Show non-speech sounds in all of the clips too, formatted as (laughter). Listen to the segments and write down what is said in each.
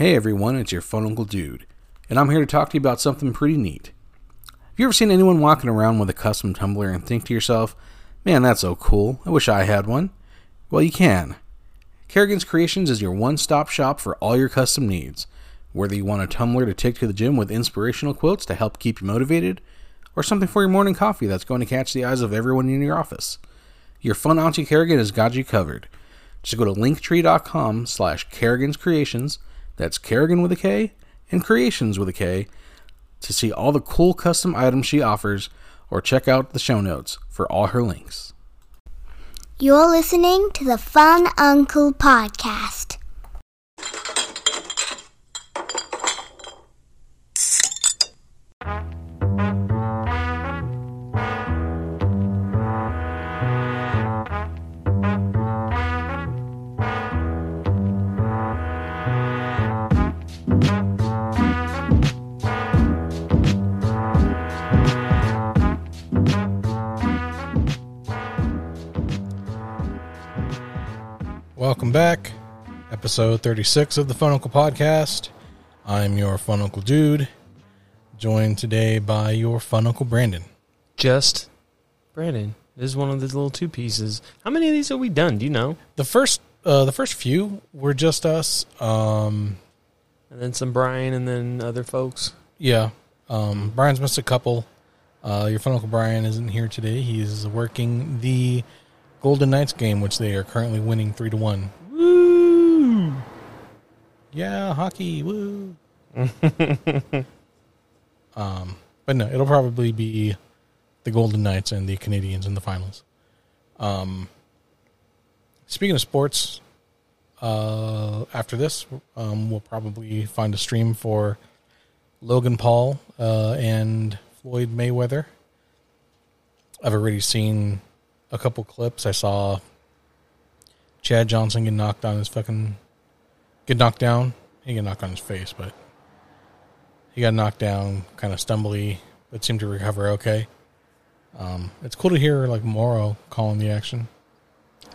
Hey everyone, it's your fun Uncle Dude, and I'm here to talk to you about something pretty neat. Have you ever seen anyone walking around with a custom tumbler and think to yourself, man, that's so cool, I wish I had one? Well, you can. Kerrigan's Kreations is your one stop shop for all your custom needs. Whether you want a tumbler to take to the gym with inspirational quotes to help keep you motivated, or something for your morning coffee that's going to catch the eyes of everyone in your office, your fun Auntie Kerrigan has got you covered. Just go to linktree.com slash Kerrigan's Kreations, that's Kerrigan with a K, and Kreations with a K, to see all the cool custom items she offers, or check out the show notes for all her links. You're listening to the Fun Uncle Podcast. Welcome back. Episode 36 of the Fun Uncle Podcast. I'm your Fun Uncle Dude, joined today by your Fun Uncle Brandon. Just Brandon. This is one of the little two pieces. How many of these have we done? Do you know? The first uh, the first few were just us. Um, And then some Brian, and then other folks. yeah. Um, Brian's missed a couple. Uh, your Fun Uncle Brian isn't here today. He's working the Golden Knights game, which they are currently winning 3 to 1. Woo! Yeah, hockey, woo. (laughs) um, but no, it'll probably be the Golden Knights and the Canadiens in the finals. Um, speaking of sports, uh, after this, um, we'll probably find a stream for Logan Paul uh, and Floyd Mayweather. I've already seen a couple clips. I saw Chad Johnson get knocked on his fucking get knocked down. He got knocked on his face, but he got knocked down, kind of stumbly, but seemed to recover okay. Um, it's cool to hear like Mauro calling the action.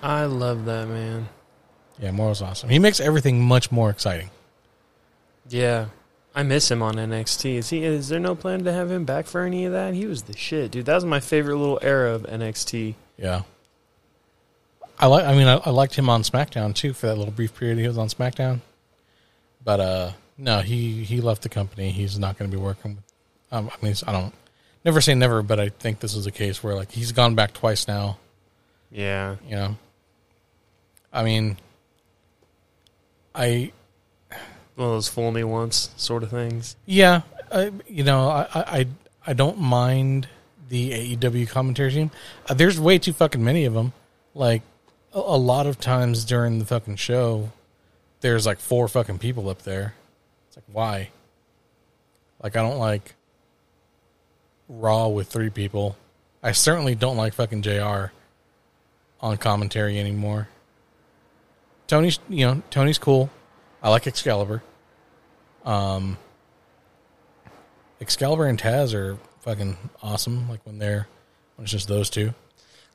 I love that man. Yeah, Mauro's awesome. He makes everything much more exciting. Yeah, I miss him on NXT. Is he? Is there no plan to have him back for any of that? He was the shit, dude. That was my favorite little era of NXT. Yeah. I like. I mean, I, I liked him on SmackDown too for that little brief period he was on SmackDown. But uh, no, he he left the company. He's not going to be working with. Um, I mean, I don't never say never, but I think this is a case where like he's gone back twice now. Yeah, You know. I mean, I one of those fool me once sort of things. Yeah, I, you know, I, I I don't mind the AEW commentary team. Uh, there's way too fucking many of them. Like a, a lot of times during the fucking show, there's like four fucking people up there. It's like why? Like I don't like Raw with three people. I certainly don't like fucking Jr. on commentary anymore. Tony's, you know, Tony's cool. I like Excalibur. Um, Excalibur and Taz are fucking awesome. Like when they're when it's just those two.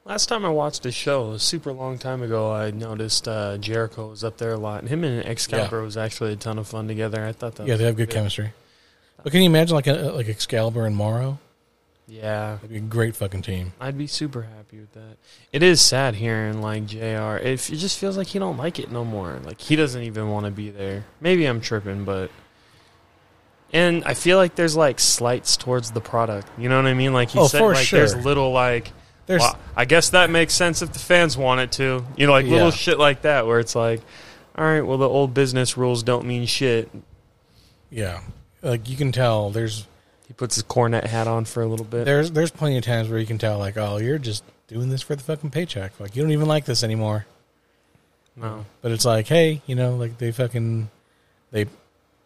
Last time I watched a show, a super long time ago, I noticed uh, Jericho was up there a lot, and him and Excalibur was actually a ton of fun together. I thought that. Yeah, they have good chemistry. But can you imagine like a, like Excalibur and Mauro? Yeah, That'd be a great fucking team. I'd be super happy with that. It is sad hearing like Jr. It, it just feels like he don't like it no more. Like he doesn't even want to be there. Maybe I'm tripping, but and I feel like there's like slights towards the product. You know what I mean? Like he Oh, said, like sure. there's little like. There's well, I guess that makes sense if the fans want it to. You know, like Yeah. little shit like that where it's like, all right, well the old business rules don't mean shit. yeah, like you can tell. There's He puts his Cornette hat on for a little bit. there's there's plenty of times where you can tell like oh you're just doing this for the fucking paycheck. Like you don't even like this anymore. no. But it's like hey you know like they fucking they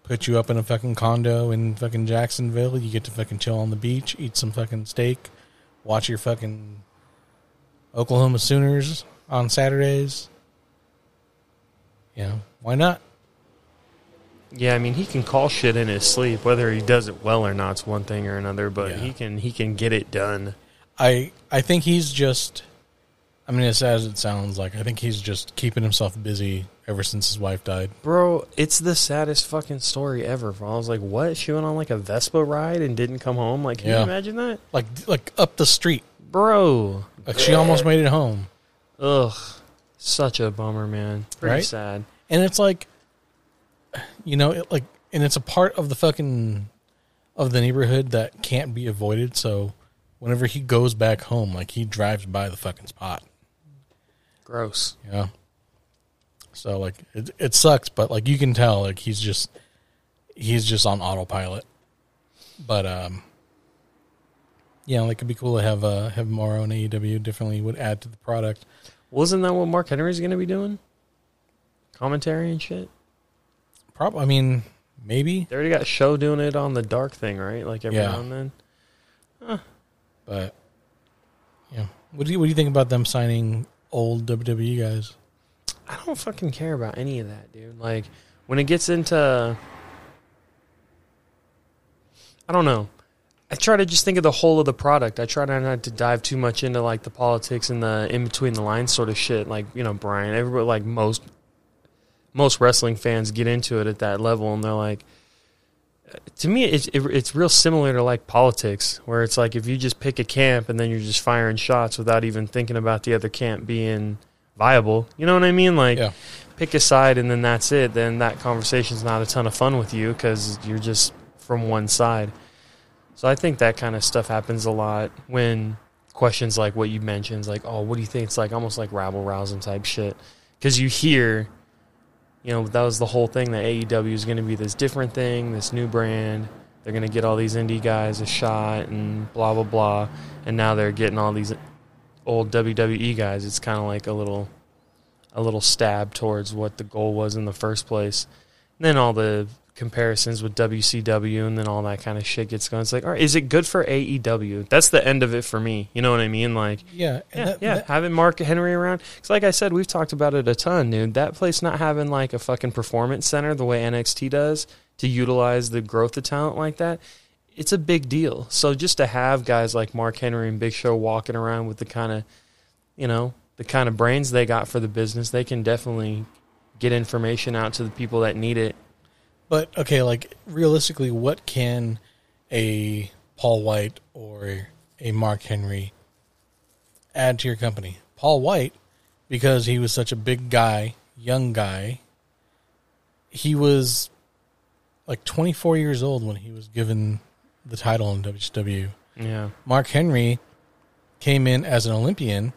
put you up in a fucking condo in fucking Jacksonville. You get to fucking chill on the beach, eat some fucking steak, watch your fucking Oklahoma Sooners on Saturdays. You know, why not? Yeah, I mean he can call shit in his sleep. Whether he does it well or not is one thing or another, but Yeah. he can he can get it done. I I think he's just I mean as sad as it sounds like I think he's just keeping himself busy ever since his wife died. Bro, it's the saddest fucking story ever. Bro. I was like, what? She went on like a Vespa ride and didn't come home? Like, can Yeah. you imagine that? Like like up the street. Bro. Like she almost made it home. Ugh. Such a bummer, man. Pretty Right? sad. And it's like you know, it like and it's a part of the fucking of the neighborhood that can't be avoided, so whenever he goes back home, like he drives by the fucking spot. Gross. Yeah. So like it it sucks, but like you can tell like he's just he's just on autopilot. But um yeah, like it'd be cool to have uh have more on AEW definitely would add to the product. Wasn't that what Mark Henry's going to be doing? Commentary and shit? Probably I mean maybe, They already got show doing it on the dark thing, right? Like every Yeah. now and then. but yeah. What do you what do you think about them signing old WWE guys? I don't fucking care about any of that, dude. Like when it gets into I don't know. I try to just think of the whole of the product. I try not to dive too much into like the politics and the in between the lines sort of shit. Like, you know, Brian, everybody like most most wrestling fans get into it at that level and they're like to me it's it, it's real similar to like politics where it's like if you just pick a camp and then you're just firing shots without even thinking about the other camp being viable. You know what I mean? Like Yeah. pick a side and then that's it. Then that conversation's not a ton of fun with you because you're just from one side. So I think that kind of stuff happens a lot when questions like what you mentioned, is like, oh, what do you think? It's like almost like rabble rousing type shit. Because you hear, you know, that was the whole thing that AEW is going to be this different thing, this new brand. They're going to get all these indie guys a shot and blah, blah, blah. And now they're getting all these old WWE guys. It's kind of like a little a little stab towards what the goal was in the first place. And then all the comparisons with WCW and then all that kind of shit gets going. It's like, all right, is it good for AEW? That's the end of it for me. You know what I mean? Like, Yeah. yeah, that- yeah, that- having Mark Henry around. Because, like I said, we've talked about it a ton, dude. That place not having like a fucking performance center the way NXT does to utilize the growth of talent like that, it's a big deal. So just to have guys like Mark Henry and Big Show walking around with the kind of, you know, the kind of brains they got for the business, they can definitely get information out to the people that need it. But okay, like realistically, what can a Paul White or a Mark Henry add to your company? Paul White, because he was such a big guy, young guy, he was like 24 years old when he was given the title in WCW. Yeah. Mark Henry came in as an Olympian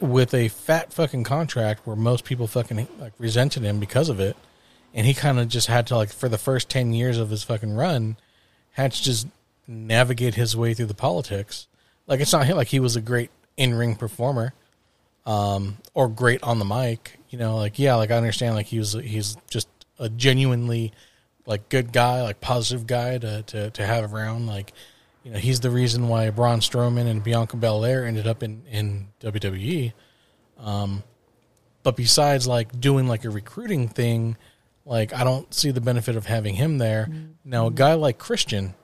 with a fat fucking contract where most people fucking like resented him because of it. And he kind of just had to like for the first 10 years of his fucking run had to just navigate his way through the politics. Like it's not like he was a great in-ring performer um or great on the mic, you know, like yeah, like I understand like he was he's just a genuinely like good guy, like positive guy to to to have around like you know, he's the reason why Braun Strowman and Bianca Belair ended up in in WWE. Um, but besides like doing like a recruiting thing, like I don't see the benefit of having him there. Now, a guy like Christian,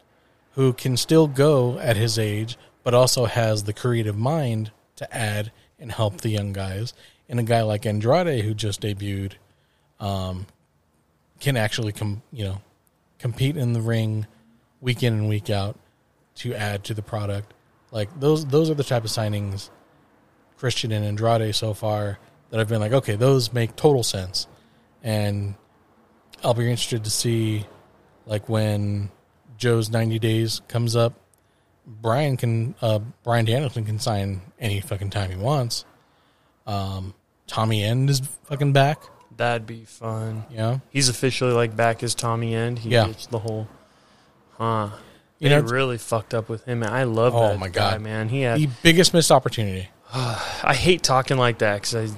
who can still go at his age, but also has the creative mind to add and help the young guys, and a guy like Andrade who just debuted, um, can actually come you know compete in the ring week in and week out to add to the product. Like those those are the type of signings Christian and Andrade so far that I've been like, okay, those make total sense. And I'll be interested to see like when Joe's 90 days comes up, Brian can uh Bryan Danielson can sign any fucking time he wants. Um Tommy End is fucking back, That'd be fun. Yeah. He's officially like back as Tommy End. He Yeah. the whole, huh? You They know, really fucked up with him. And I love Oh that my guy, God. man. He had. the biggest missed opportunity. (sighs) I hate talking like that because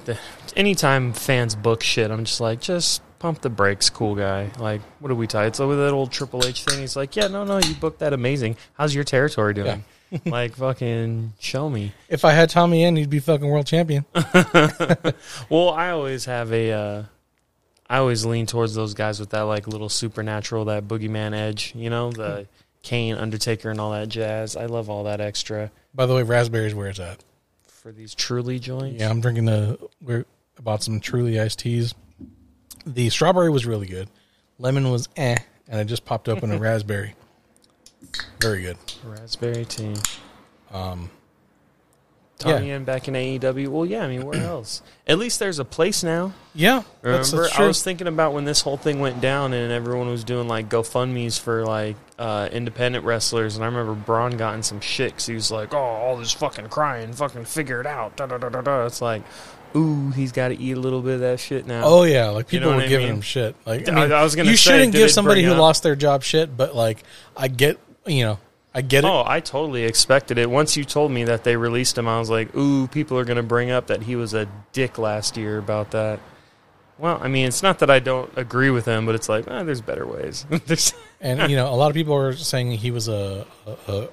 anytime fans book shit, I'm just like, just pump the brakes, cool guy. Like, what are we talking? It's over that old Triple H thing. He's like, yeah, no, no, you booked that amazing. How's your territory doing? (laughs) like, fucking show me. If I had Tommy End, he'd be fucking world champion. (laughs) Well, I always have a. Uh, I always lean towards those guys with that like little supernatural, that boogeyman edge. You know, the Kane, Undertaker, and all that jazz. I love all that extra By the way, raspberries where it's at. for these truly joints. Yeah, I'm drinking the we're about some truly iced teas. The strawberry was really good. Lemon was eh, and I just popped open a (laughs) raspberry. Very good. Raspberry tea. Um, Tommy End back in AEW. Well, yeah, I mean, where else? At least there's a place now. yeah, that's, Remember, that's I was thinking about when this whole thing went down and everyone was doing like GoFundmes for like uh, independent wrestlers, and I remember Braun got in some shit 'cause he was like, "Oh, all this fucking crying, fucking figure it out." Da da da da da. It's like, ooh, he's got to eat a little bit of that shit now. Oh yeah, like You people know were giving mean? him shit. Like I, I- mean, I was gonna you say, shouldn't give somebody who up- lost their job shit, but like I get, you know, I get it. Oh, I totally expected it. Once you told me that they released him, I was like, ooh, people are going to bring up that he was a dick last year about that. Well, I mean, it's not that I don't agree with him, but it's like, ah, there's better ways. (laughs) There's- And you know, a lot of people are saying he was a, a, a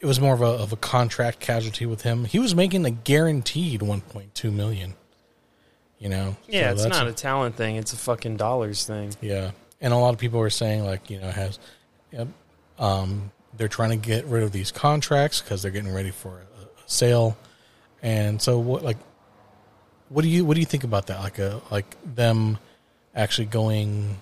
it was more of a of a contract casualty with him. He was making a guaranteed 1.2 million. You know, yeah, So it's not a talent thing; it's a fucking dollars thing. Yeah, and a lot of people are saying like you know has, yep, um, they're trying to get rid of these contracts because they're getting ready for a, a sale, and so what like, what do you what do you think about that? Like a like them actually going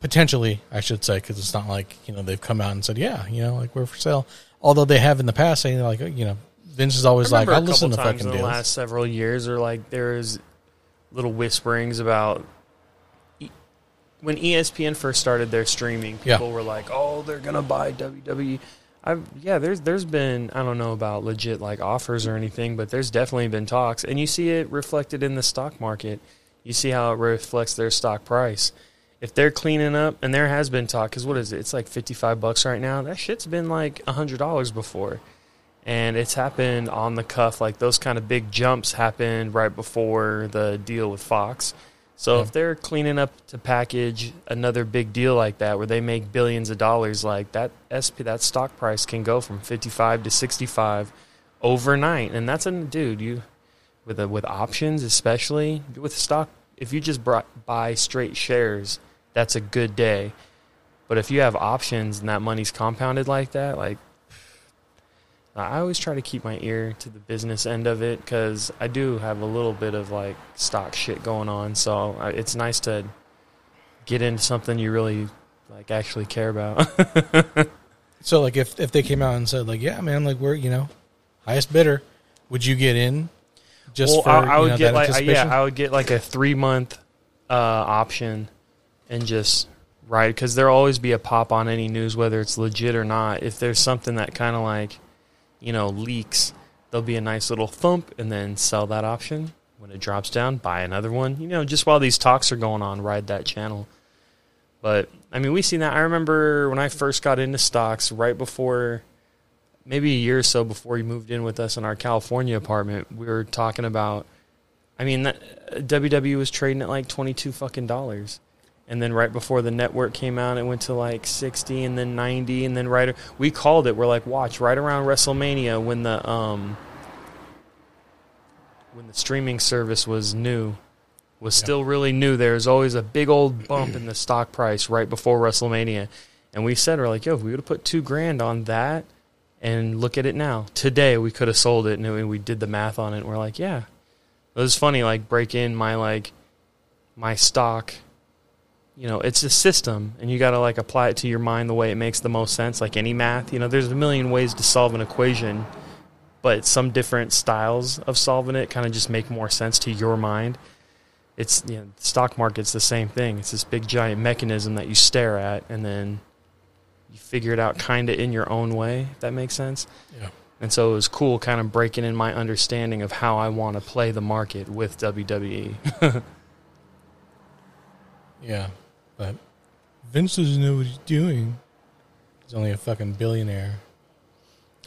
potentially, I should say, because it's not like you know they've come out and said yeah, you know like we're for sale. Although they have in the past saying like you know Vince is always I like couple listen to fucking in the deals. last several years, or like there's little whisperings about when ESPN first started their streaming. Yeah. People were like, "Oh, they're gonna buy WWE." I've, yeah, there's there's been I don't know about legit like offers or anything, but there's definitely been talks, and you see it reflected in the stock market. You see how it reflects their stock price. If they're cleaning up, and there has been talk, because what is it? It's like fifty five bucks right now. That shit's been like hundred dollars before and it's happened on the cuff. Like those kind of big jumps happened right before the deal with Fox. So Yeah. if they're cleaning up to package another big deal like that, where they make billions of dollars, like that SP, that stock price can go from fifty five to sixty five overnight, and that's a dude you with a, with options, especially with stock. If you just brought, buy straight shares, that's a good day. But if you have options and that money's compounded like that, like I always try to keep my ear to the business end of it because I do have a little bit of like stock shit going on. So I, it's nice to get into something you really like actually care about. (laughs) So like if if they came out and said like yeah man like we're you know highest bidder, would you get in? Just well, for I, I would know, get like I- yeah. I would get like a three month uh, option and just ride because there'll always be a pop on any news whether it's legit or not. If there's something that kind of like you know leaks, there'll be a nice little thump and then sell that option. When it drops down, buy another one. You know, just while these talks are going on, ride that channel. But I mean, we seen that. I remember when I first got into stocks, right before, maybe a year or so before he moved in with us in our California apartment, we were talking about. I mean, that, uh, WWE was trading at like twenty two fucking dollars, and then right before the network came out, it went to like sixty, and then ninety, and then right. We called it. We're like, watch right around WrestleMania when the um when the streaming service was new was still really new. There was always a big old bump in the stock price right before WrestleMania. And we said, we're like, yo, if we would have put two grand on that and look at it now. Today, we could have sold it and we- we did the math on it. And we're like, yeah. It was funny, like, break in my, like, my stock. You know, it's a system and you got to, like, apply it to your mind the way it makes the most sense. Like any math, you know, there's a million ways to solve an equation, but some different styles of solving it kind of just make more sense to your mind it's you know, the stock market's the same thing. It's this big giant mechanism that you stare at and then you figure it out kind of in your own way, if that makes sense. Yeah. And so it was cool kind of breaking in my understanding of how I want to play the market with. WWE. (laughs) Yeah, Vince doesn't know what he's doing. He's only a fucking billionaire.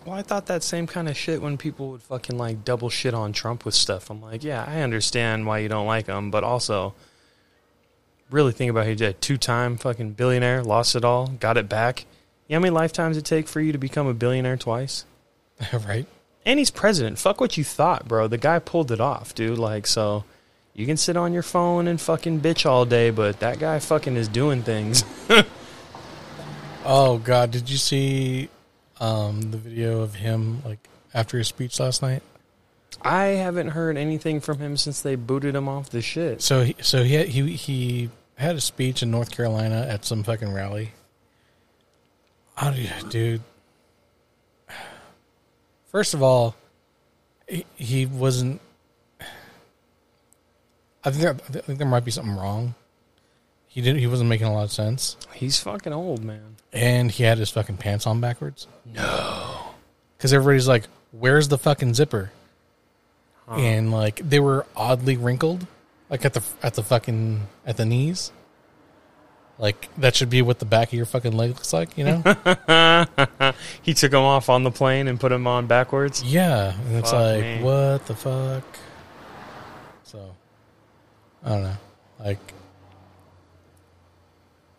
well, I thought that same kind of shit when people would fucking like double shit on Trump with stuff. I'm like, yeah, I understand why you don't like him, but also really think about who he did. Two time fucking billionaire, lost it all, got it back. You know how many lifetimes it take for you to become a billionaire twice? (laughs) right? And he's president. Fuck what you thought, bro. The guy pulled it off, dude. Like, so you can sit on your phone and fucking bitch all day, but that guy fucking is doing things. (laughs) Oh god, did you see um, the video of him like after his speech last night? I haven't heard anything from him since they booted him off the shit. So he, so he had, he he had a speech in North Carolina at some fucking rally. You, dude? (sighs) First of all, he, he wasn't. I think there, I think there might be something wrong. He didn't. He wasn't making a lot of sense, He's fucking old, man. and he had his fucking pants on backwards. No, because everybody's like, "Where's the fucking zipper?" And like they were oddly wrinkled, like at the at the fucking at the knees. Like that should be what the back of your fucking leg looks like, you know? (laughs) he took them off on the plane and put them on backwards. yeah, and it's Fuck like, me. what the fuck? I don't know. Like,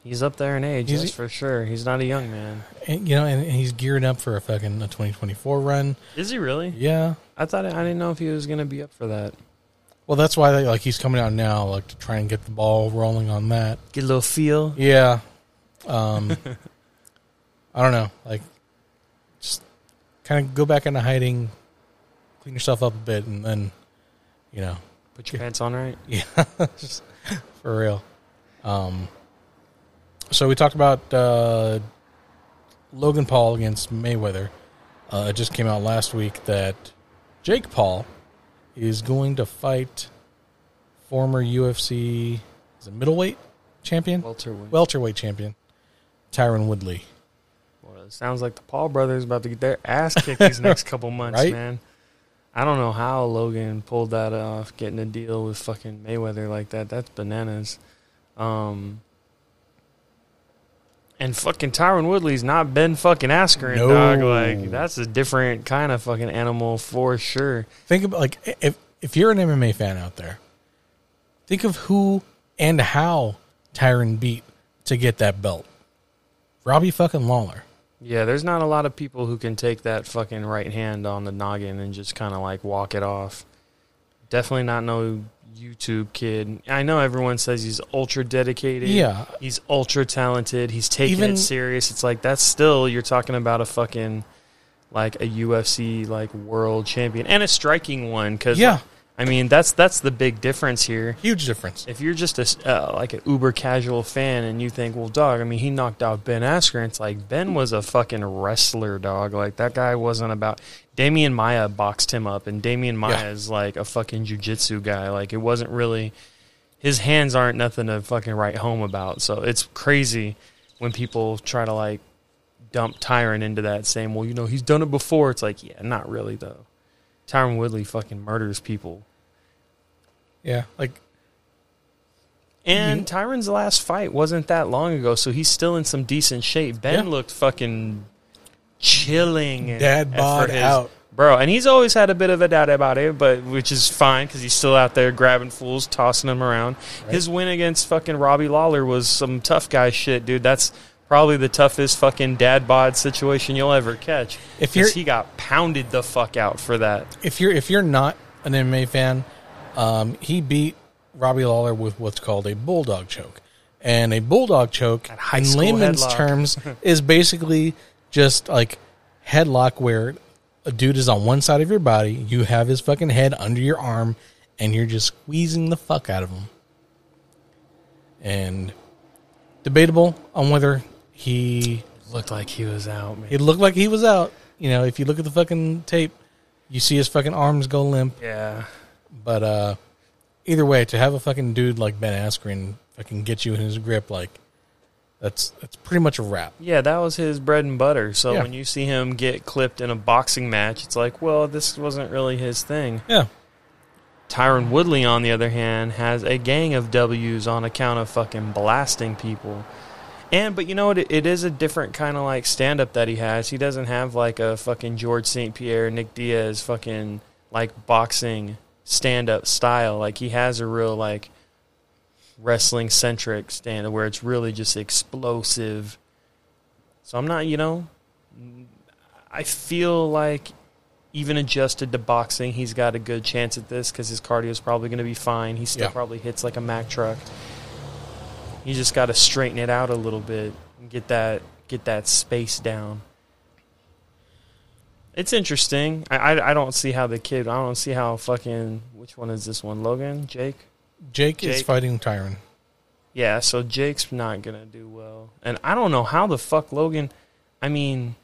He's up there in age, that's for sure. He's not a young man. and, you know, and, and he's geared up for a fucking a twenty twenty four run. Is he really? Yeah. I thought I didn't know if he was gonna be up for that. Well, that's why they, like he's coming out now, like to try and get the ball rolling on that. Get a little feel. Yeah. Um, (laughs) I don't know. Like, just kind of go back into hiding, clean yourself up a bit, and then, you know, Put your pants on right. yeah, (laughs) for real. Um, so we talked about uh, Logan Paul against Mayweather. Uh, it just came out last week that Jake Paul is going to fight former UFC is it middleweight champion, Welterweight. welterweight champion Tyron Woodley. Well, it sounds like the Paul brothers about to get their ass kicked these next (laughs) couple months, Right? man. I don't know how Logan pulled that off, getting a deal with fucking Mayweather like that. That's bananas. Um, and fucking Tyron Woodley's not Ben fucking Askren, No. dog. Like that's a different kind of fucking animal for sure. Think about like if if you're an MMA fan out there, think of who and how Tyron beat to get that belt. Robbie fucking Lawler. Yeah, there's not a lot of people who can take that fucking right hand on the noggin and just kind of like walk it off. Definitely not no YouTube kid. I know everyone says he's ultra dedicated. Yeah. He's ultra talented. He's taking Even- it serious. It's like that's still you're talking about a fucking like a UFC like world champion and a striking one cuz Yeah. I mean that's that's the big difference here. Huge difference. If you're just a uh, like an uber casual fan and you think, well, dog, I mean, he knocked out Ben Askren. It's like Ben was a fucking wrestler, dog. Like that guy wasn't about. Demian Maia boxed him up, and Demian Maia Yeah. is like a fucking jujitsu guy. Like it wasn't really. His hands aren't nothing to fucking write home about. So it's crazy when people try to like dump Tyron into that, saying, well, you know, he's done it before. It's like, yeah, not really though. Tyron Woodley fucking murders people. Yeah. Like And Tyron's last fight wasn't that long ago, so he's still in some decent shape. Ben Yeah. looked fucking chilling. and- dad bod his- out. Bro, and he's always had a bit of a dad about it, but which is fine because he's still out there grabbing fools, tossing them around. His win against fucking Robbie Lawler was some tough guy shit, dude. That's probably the toughest fucking dad bod situation you'll ever catch. If you're- he got pounded the fuck out for that. If you're if you're not an MMA fan, um, he beat Robbie Lawler with what's called a bulldog choke. And a bulldog choke in layman's headlock. terms (laughs) is basically just like headlock where a dude is on one side of your body, you have his fucking head under your arm, and you're just squeezing the fuck out of him. And debatable on whether he Looked like he was out, man. it looked like he was out. You know, if you look at the fucking tape, you see his fucking arms go limp. Yeah. But uh either way, to have a fucking dude like Ben Askren fucking get you in his grip, like that's that's pretty much a wrap. Yeah, that was his bread and butter. So Yeah. when you see him get clipped in a boxing match, it's like, well, this wasn't really his thing. Yeah. Tyron Woodley, on the other hand, has a gang of W's on account of fucking blasting people. And but you know what? It, it is a different kind of like stand up that he has. He doesn't have like a fucking George St. Pierre, Nick Diaz fucking like boxing stand up style. Like he has a real like wrestling centric stand up where it's really just explosive. So I'm not, you know, I feel like even adjusted to boxing, he's got a good chance at this because his cardio is probably going to be fine. He still Yeah. probably hits like a Mack truck. You just got to straighten it out a little bit and get that get that space down. It's interesting. I, I I don't see how the kid. I don't see how fucking. Which one is this one? Logan, Jake. Jake, is fighting Tyron. Yeah, so Jake's not gonna do well, and I don't know how the fuck Logan. I mean,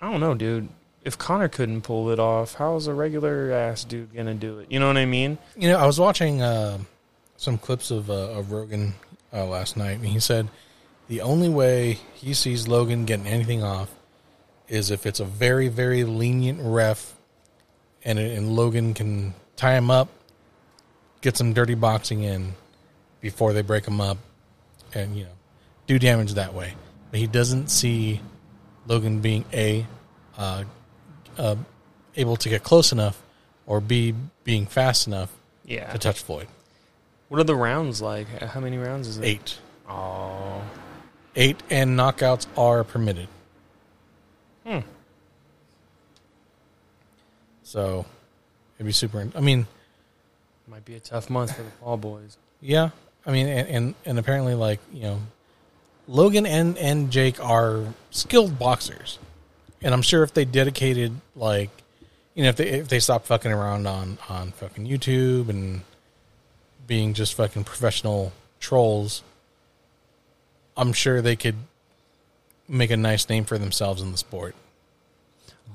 I don't know, dude. If Conor couldn't pull it off, how is a regular ass dude gonna do it? You know what I mean? You know, I was watching uh, some clips of, uh, of Rogan uh, last night, and he said the only way he sees Logan getting anything off is if it's a very, very lenient ref, and and Logan can tie him up, get some dirty boxing in before they break him up, and you know, do damage that way. But he doesn't see Logan being a uh, uh, able to get close enough, or b being fast enough Yeah. to touch Floyd. What are the rounds like? How many rounds is it? Eight. Oh, Eight and knockouts are permitted. Hmm. So it'd be super. I mean, might be a tough month for the Paul boys. yeah. I mean, and, and and apparently, like you know, Logan and and Jake are skilled boxers, and I'm sure if they dedicated like, you know, if they if they stopped fucking around on on fucking YouTube and being just fucking professional trolls, I'm sure they could make a nice name for themselves in the sport.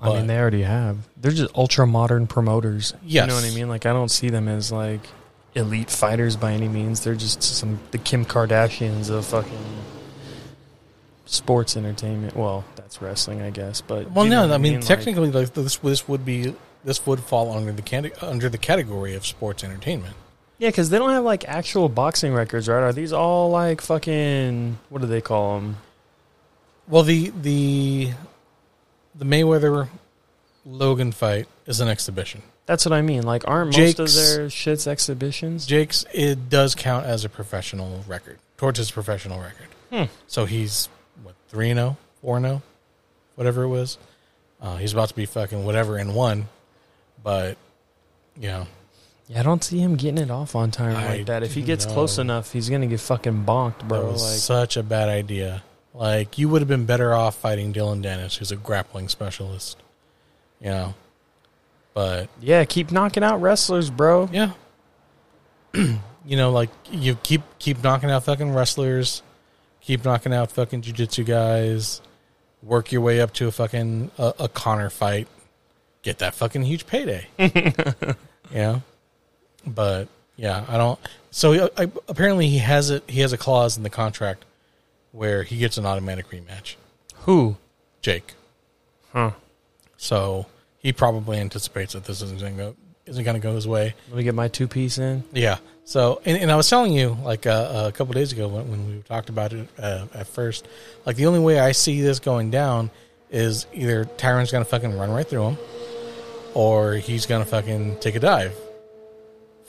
I mean, they already have. They're just ultra modern promoters. Yes. You know what I mean? Like, I don't see them as like elite fighters by any means. They're just some the Kim Kardashians of fucking sports entertainment. Well, that's wrestling, I guess. But Well, no, I mean, Like, technically, like, this this would be this would fall under the under the category of sports entertainment. Yeah, because they don't have like actual boxing records, right? Are these all like fucking what do they call them? Well, the the the Mayweather Logan fight is an exhibition. That's what I mean. Like, aren't most of Jake's- their shits exhibitions? Jake's it does count as a professional record towards his professional record. Hmm. So he's what three and 0 4 0, whatever it was. Uh, he's about to be fucking whatever in one, but you know, Yeah, I don't see him getting it off on time I like that. If he gets close enough, he's gonna get fucking bonked, bro. that was Like, such a bad idea. Like you would have been better off fighting Dillon Danis, who's a grappling specialist. You know, but yeah, keep knocking out wrestlers, bro. yeah, (clears throat) you know, like you keep keep knocking out fucking wrestlers, keep knocking out fucking jujitsu guys, work your way up to a fucking a, a Conor fight, get that fucking huge payday. (laughs) yeah, but yeah, I don't. So I, apparently he has it. He has a clause in the contract where he gets an automatic rematch. Who? Jake. Huh? So he probably anticipates that this isn't going to go isn't going to go his way. Let me get my two piece in. Yeah. So, and, and I was telling you like uh, a couple days ago when, when we talked about it uh, at first, like the only way I see this going down is either Tyron's going to fucking run right through him, or he's going to fucking take a dive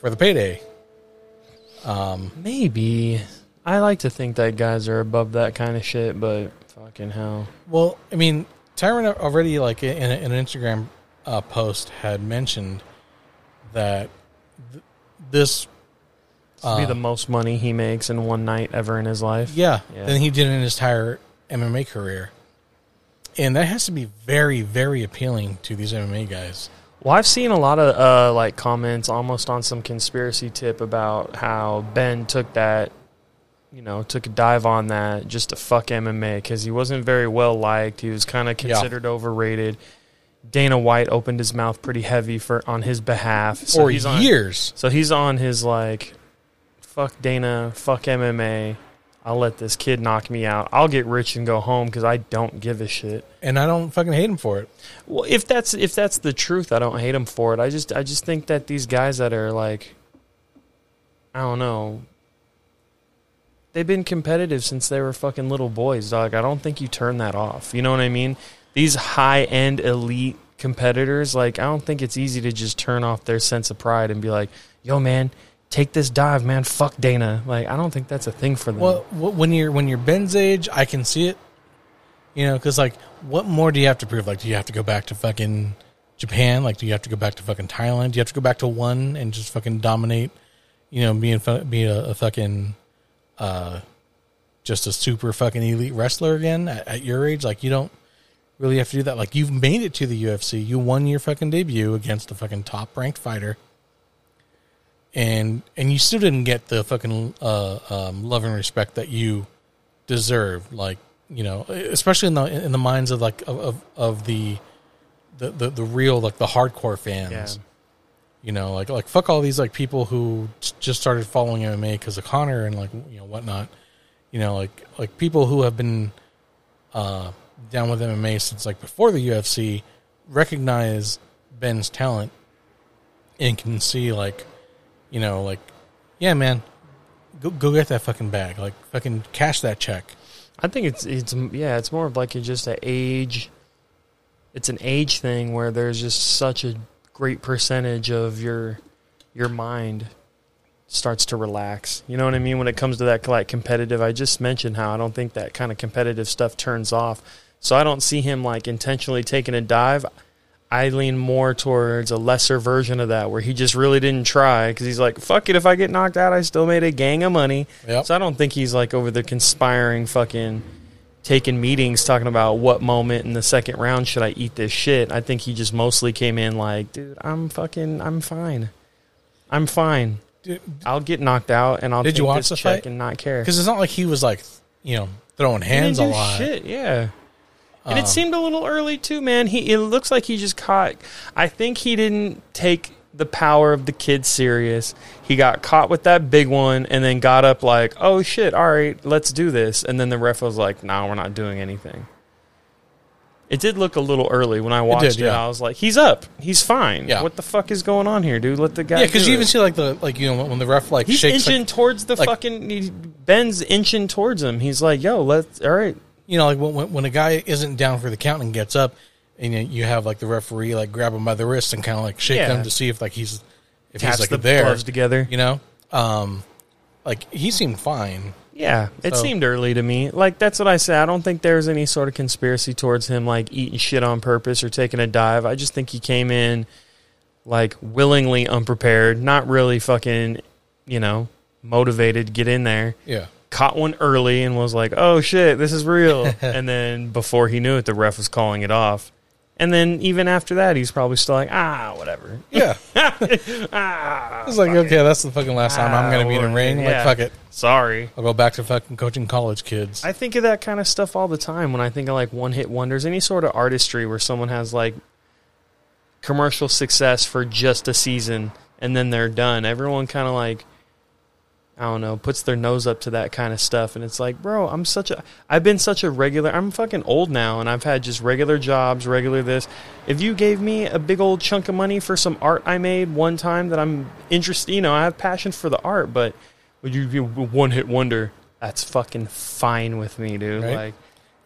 for the payday. Um, Maybe. I like to think that guys are above that kind of shit, but fucking hell. Well, I mean, Tyron already like in, a, in an Instagram uh, post had mentioned that th- this, To be uh, the most money he makes in one night ever in his life. yeah, Yeah. than he did in his entire MMA career, and that has to be very, very appealing to these MMA guys. Well, I've seen a lot of uh, like comments almost on some conspiracy tip about how Ben took that, you know, took a dive on that just to fuck MMA because he wasn't very well liked. He was kind of Yeah. considered overrated. Dana White opened his mouth pretty heavy for on his behalf. So For he's on, years, So he's on his like, fuck Dana, fuck MMA. I'll let this kid knock me out. I'll get rich and go home because I don't give a shit. and I don't fucking hate him for it. Well, if that's if that's the truth, I don't hate him for it. I just I just think that these guys that are like, I don't know, they've been competitive since they were fucking little boys, dog. I don't think you turn that off. You know what I mean? These high end elite competitors, like I don't think it's easy to just turn off their sense of pride and be like, "Yo, man." Take this dive, man. Fuck Dana. Like I don't think that's a thing for them. Well, when you're when you're Ben's age, I can see it. You know, because like, what more do you have to prove? Like, do you have to go back to fucking Japan? Like, do you have to go back to fucking Thailand? Do you have to go back to one and just fucking dominate? You know, being be a, a fucking, uh, just a super fucking elite wrestler again at, at your age? Like, you don't really have to do that. Like you've made it to the UFC, you won your fucking debut against a fucking top ranked fighter, and and you still didn't get the fucking uh, um, love and respect that you deserve. Like you know, especially in the in the minds of like of of, of the, the the the real like the hardcore fans. Yeah. You know, like like fuck all these like people who just started following MMA because of Conor and like you know whatnot. You know, like like people who have been uh, down with MMA since like before the UFC recognize Ben's talent and can see like you know like yeah man go go get that fucking bag like fucking cash that check I think it's it's yeah, it's more of like a, just an age. It's an age thing where there's just such a great percentage of your your mind starts to relax. You know what I mean when it comes to that like competitive. I just mentioned how I don't think that kind of competitive stuff turns off. So I don't see him like intentionally taking a dive. I lean more towards a lesser version of that where he just really didn't try because he's like, fuck it, if I get knocked out, I still made a gang of money. Yep. So I don't think he's like over there conspiring, fucking taking meetings, talking about what moment in the second round should I eat this shit. I think he just mostly came in like, dude, I'm fucking, I'm fine. I'm fine. Dude, I'll get knocked out and I'll Did take you watch this the check fight? and not care. because it's not like he was like you know throwing hands a lot Shit, yeah. And Um, it seemed a little early too, man. He it looks like he just caught. I think he didn't take the power of the kid serious. He got caught with that big one, and then got up like, "Oh shit, all right, let's do this." And then the ref was like, "No, we're not doing anything." It did look a little early when I watched it. did, yeah. I was like, "He's up. He's fine. Yeah. What the fuck is going on here, dude? Let the guy." yeah because you it." even see like the like you know when the ref like He's shakes inching like, towards the like- fucking. He, bends inching towards him. He's like, "Yo, let's. All right, you know like when, when a guy isn't down for the count and gets up and you, you have like the referee like grab him by the wrist and kind of like shake Yeah. him to see if like he's if Taps he's like the there gloves together. you know um like he seemed fine Yeah, it So- seemed early to me. Like that's what I said. I don't think there was any sort of conspiracy towards him like eating shit on purpose or taking a dive. I just think he came in like willingly unprepared, not really fucking, you know, motivated to get in there. yeah Caught one early and was like, "Oh shit, this is real." (laughs) and then before he knew it, the ref was calling it off. And then even after that, he's probably still like, "Ah, whatever." yeah (laughs) ah, it's like okay that's the fucking last time i'm gonna be in a Ah, ring yeah. like fuck it sorry. i'll go back to fucking coaching college kids I think of that kind of stuff all the time when I think of like one hit wonders, any sort of artistry where someone has like commercial success for just a season and then they're done. Everyone kind of like I don't know, puts their nose up to that kind of stuff and it's like, "Bro, I'm such a I've been such a regular I'm fucking old now and I've had just regular jobs, regular this. If you gave me a big old chunk of money for some art I made one time that I'm interested, you know, I have passion for the art, but would you be a one hit wonder? That's fucking fine with me, dude. Right. Like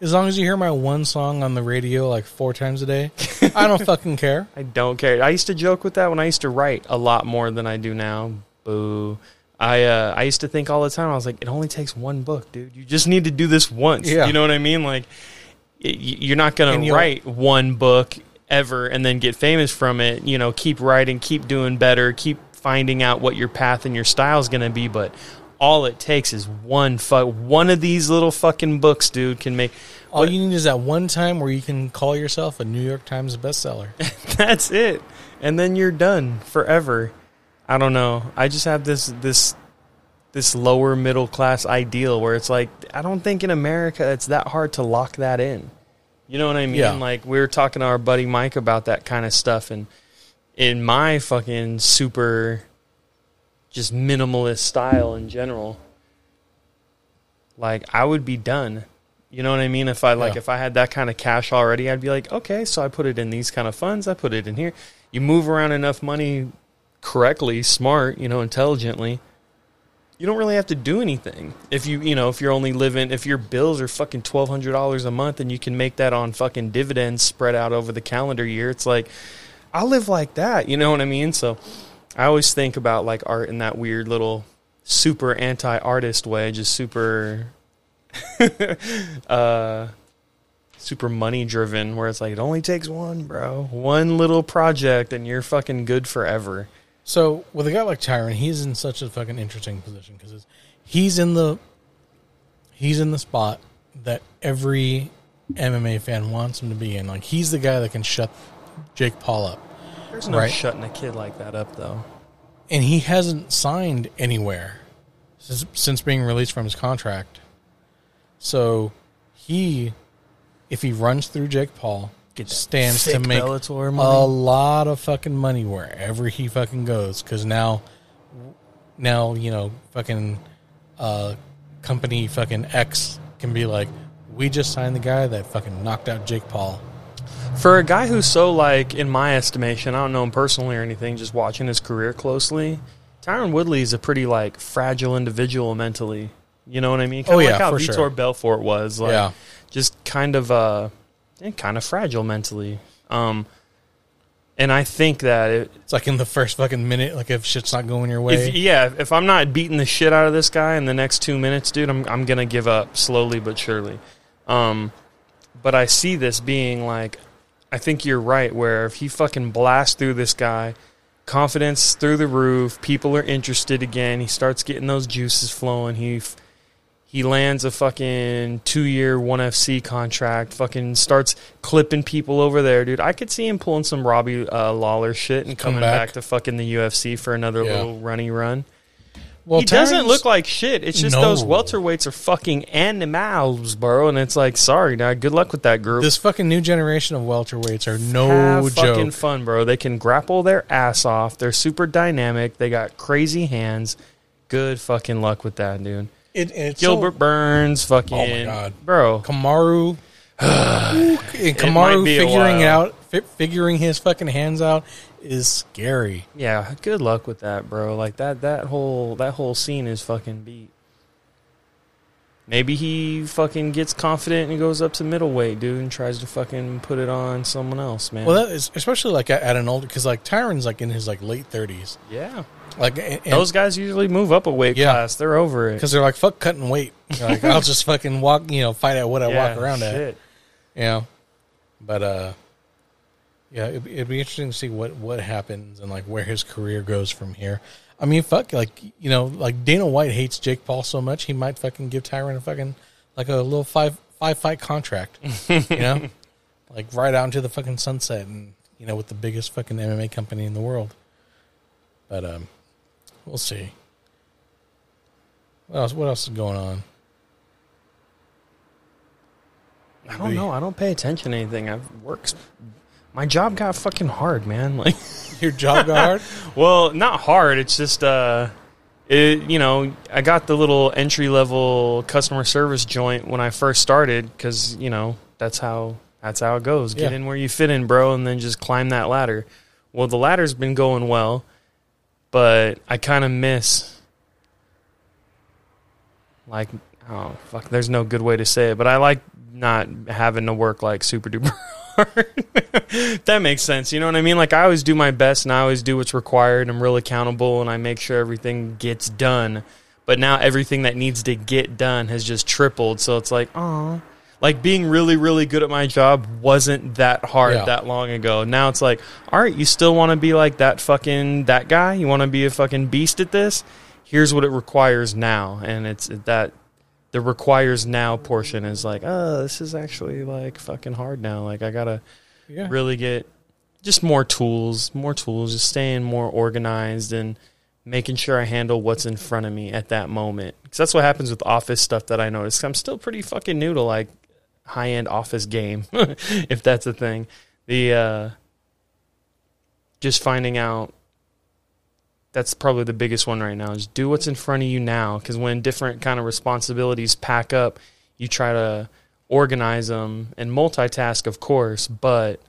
as long as you hear my one song on the radio like four times a day i don't (laughs) fucking care I don't care. I used to joke with that when I used to write a lot more than I do now. Boo. I uh, I used to think all the time. I was like, it only takes one book, dude. You just need to do this once. Yeah. You know what I mean? Like, y- you're not gonna write one book ever and then get famous from it. You know, keep writing, keep doing better, keep finding out what your path and your style is gonna be. But all it takes is one fu- one of these little fucking books, dude, can make. all you need is that one time where you can call yourself a new york times bestseller (laughs) That's it. And then you're done forever. I don't know. I just have this this this lower middle class ideal where it's like I don't think in America it's that hard to lock that in. You know what I mean? Yeah. Like we were talking to our buddy Mike about that kind of stuff and in my fucking super just minimalist style in general like I would be done. You know what I mean? If I like Yeah. if I had that kind of cash already, I'd be like, okay, so I put it in these kind of funds, I put it in here. You move around enough money correctly, smart, you know, intelligently. You don't really have to do anything. If you, you know, if you're only living, if your bills are fucking twelve hundred dollars a month, and you can make that on fucking dividends spread out over the calendar year, it's like, I live like that. You know what I mean? So, I always think about like art in that weird little super anti-artist way, just super, (laughs) uh, super money driven, where it's like it only takes one, bro, one little project, and you're fucking good forever. So with a guy like Tyron, he's in such a fucking interesting position because he's in the he's in the spot that every MMA fan wants him to be in. Like he's the guy that can shut Jake Paul up, There's no Right. shutting a kid like that up, though. and he hasn't signed anywhere since, since being released from his contract. So he, if he runs through Jake Paul, stands to make Bellator a lot of fucking money wherever he fucking goes. Because now, now you know, fucking uh, company fucking X can be like, we just signed the guy that fucking knocked out Jake Paul. For a guy who's so like, in my estimation, I don't know him personally or anything, just watching his career closely, Tyron Woodley is a pretty like fragile individual mentally. You know what I mean? Kinda Oh, yeah, like how for Vitor sure. Belfort was. Like, Yeah. just kind of uh, eh, kind of fragile mentally. Um, and I think that it, It's like in the first fucking minute, like if shit's not going your way. if yeah, if I'm not beating the shit out of this guy in the next two minutes, dude, I'm I'm gonna give up slowly but surely. Um, but I see this being like, I think you're right. Where if he fucking blasts through this guy, confidence through the roof, people are interested again. He starts getting those juices flowing. He f- he lands a fucking two year one FC contract. Fucking starts clipping people over there, dude. I could see him pulling some Robbie uh, Lawler shit and coming back. back. to fucking the UFC for another Yeah. little runny run. well, he doesn't look like shit. It's just No. those welterweights are fucking animals, bro. And it's like, sorry, now good luck with that group. this fucking new generation of welterweights are no Have joke. fucking fun, bro. They can grapple their ass off. They're super dynamic. They got crazy hands. Good fucking luck with that, dude. It, it's Gilbert Burns, fucking, Oh my God. bro. Kamaru, (sighs) and Kamaru figuring out, fi- figuring his fucking hands out is scary. Yeah, good luck with that, bro. Like that that whole that whole scene is fucking beat. Maybe he fucking gets confident and goes up to middleweight, dude, and tries to fucking put it on someone else, man. Well, that is especially like at, at an older because like Tyron's like in his like late thirties. yeah. Like and, Those guys usually move up a weight Yeah. class. They're over it. because they're like fuck cutting weight. Like I'll just fucking walk, you know, fight at what I Yeah, walk around at. shit. You know, but uh, yeah, it'd, it'd be interesting to see what what happens and like where his career goes from here. I mean, fuck, like you know, like Dana White hates Jake Paul so much, he might fucking give Tyron a fucking like a little five five fight contract. (laughs) you know, like right out into the fucking sunset, and you know, with the biggest fucking MMA company in the world. But um, we'll see. What else? What else is going on? I don't know. I don't pay attention to anything. I've worked. My job got fucking hard, man. (laughs) Like, Your job got hard. (laughs) well, not hard. It's just, uh, it, you know, I got the little entry level customer service joint when I first started because you know that's how that's how it goes. Get Yeah. in where you fit in, bro, and then just climb that ladder. Well, the ladder's been going well, but I kind of miss like oh fuck. There's no good way to say it, but I like not having to work like super duper (laughs) hard. that makes sense. You know what I mean? Like I always do my best and I always do what's required. I'm real accountable and I make sure everything gets done. But now everything that needs to get done has just tripled. So it's like, oh, like being really, really good at my job wasn't that hard Yeah. that long ago. Now it's like, all right, you still want to be like that fucking that guy? You want to be a fucking beast at this? Here's what it requires now, and it's that the requires now portion is like, oh, this is actually like fucking hard now. Like I gotta Yeah. really get just more tools, more tools, just staying more organized and making sure I handle what's in front of me at that moment. Because that's what happens with office stuff that I notice. I'm still pretty fucking new to like high end office game, (laughs) if that's a thing. The uh, just finding out that's probably the biggest one right now is do what's in front of you now because when different kind of responsibilities pack up you try to organize them and multitask of course but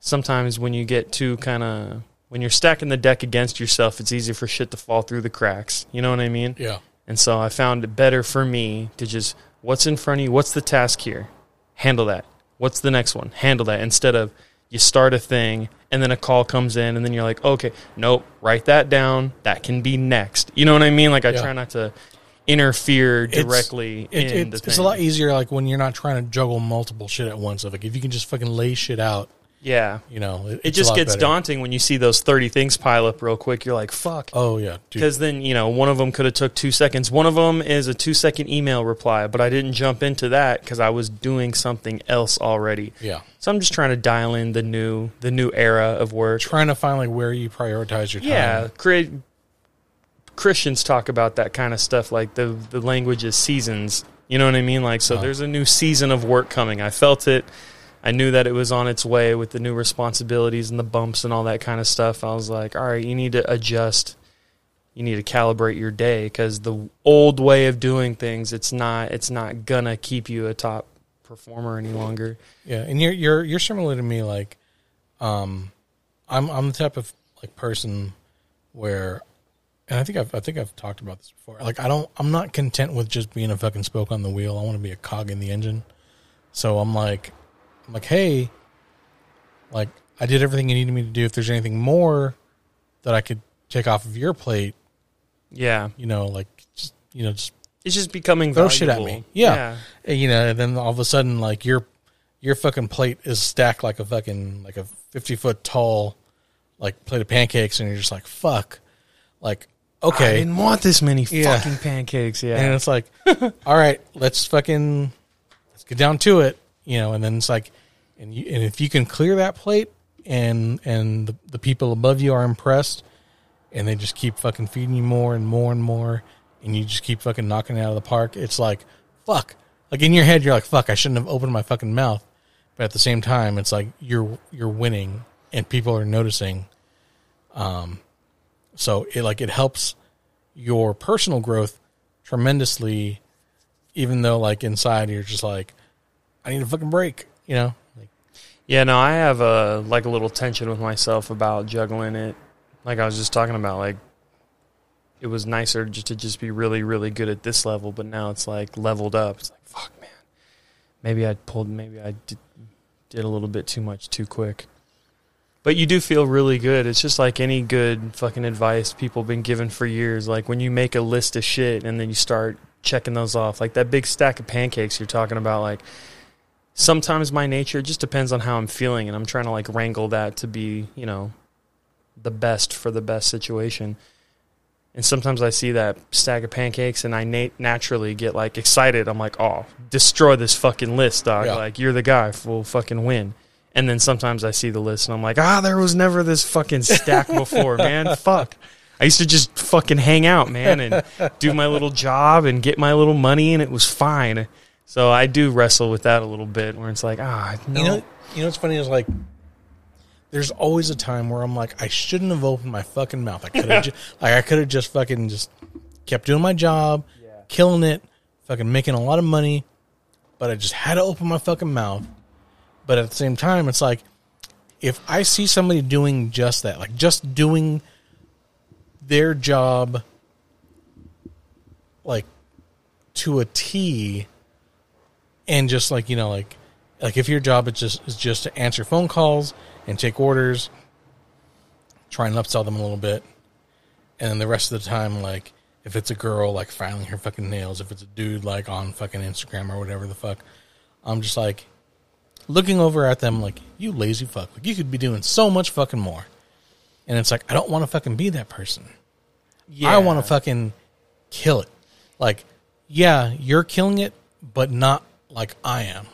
sometimes when you get too kind of when you're stacking the deck against yourself it's easy for shit to fall through the cracks you know what i mean Yeah. and so I found it better for me to just what's in front of you, what's the task here? Handle that. What's the next one? Handle that instead of you start a thing and then a call comes in and then you're like, okay, nope, write that down. That can be next. You know what I mean? Like I Yeah. try not to interfere It's- directly It, in it's, the it's a lot easier like when you're not trying to juggle multiple shit at once. Like if you can just fucking lay shit out Yeah. You know, It it's a just gets better. daunting when you see those 30 things pile up real quick. You're like, fuck. Oh yeah. Because then, you know, one of them could have took two seconds. One of them is a two second email reply, but I didn't jump into that because I was doing something else already. yeah, So I'm just trying to dial in the new, the new era of work. trying to find like where you prioritize your time. Yeah, create. Christians talk about that kind of stuff, like the the language is seasons. You know what I mean? Like, so Uh-huh. there's a new season of work coming. I felt it. I knew that it was on its way with the new responsibilities and the bumps and all that kind of stuff. I was like, all right, you need to adjust. You need to calibrate your day because the old way of doing things, it's not it's not gonna keep you a top performer any longer. Yeah, and you're you're you're similar to me. Like, um, I'm I'm the type of like person where, and I think I've I think I've talked about this before. Like, I don't I'm not content with just being a fucking spoke on the wheel. I want to be a cog in the engine. So I'm like, I'm like, hey, like I did everything you needed me to do. If there's anything more that I could take off of your plate, Yeah, you know, like just you know just it's just becoming Throw shit at me. Yeah. Uh, you know, and then all of a sudden, like your your fucking plate is stacked like a fucking like a fifty foot tall like plate of pancakes, and you're just like fuck, like okay, I didn't want this many Yeah. fucking pancakes. Yeah. and it's like, (laughs) all right, let's fucking let's get down to it, you know, and then it's like, and you and if you can clear that plate, and and the, the people above you are impressed, and they just keep fucking feeding you more and more and more, and you just keep fucking knocking it out of the park. It's like, fuck. Like in your head, you're like, fuck. I shouldn't have opened my fucking mouth. But at the same time, it's like you're you're winning, and people are noticing. Um, so it like it helps your personal growth tremendously, even though like inside you're just like, I need a fucking break. You know, like Yeah, no, I have a like a little tension with myself about juggling it. Like I was just talking about, like it was nicer just to just be really, really good at this level, but now it's like leveled up. It's like fuck, man. Maybe I pulled, maybe I did, did a little bit too much too quick. But you do feel really good. It's just like any good fucking advice people been given for years. Like when you make a list of shit and then you start checking those off, like that big stack of pancakes you're talking about, like sometimes my nature just depends on how I'm feeling, and I'm trying to like wrangle that to be, you know, the best for the best situation. And sometimes I see that stack of pancakes, and I nat- naturally get like excited. I'm like, "Oh, destroy this fucking list, dog! Yeah. Like you're the guy, we'll fucking win." And then sometimes I see the list, and I'm like, "Ah, there was never this fucking stack before, man. (laughs) Fuck." I used to just fucking hang out, man, and do my little job and get my little money, and it was fine. So I do wrestle with that a little bit, where it's like, ah, no, you know, you know what's funny is like, there's always a time where I'm like, I shouldn't have opened my fucking mouth. I could have, ju- (laughs) like, I could have just fucking just kept doing my job, killing it, fucking making a lot of money, but I just had to open my fucking mouth. But at the same time, it's like, if I see somebody doing just that, like just doing their job, like to a T, and just like you know, like like if your job is just is just to answer phone calls and take orders, try and upsell them a little bit, and then the rest of the time, like if it's a girl like filing her fucking nails, if it's a dude like on fucking Instagram or whatever the fuck, I'm just like looking over at them like you lazy fuck, like you could be doing so much fucking more, and it's like I don't want to fucking be that person. yeah. I want to fucking kill it. Like, yeah, you're killing it, but not like I am.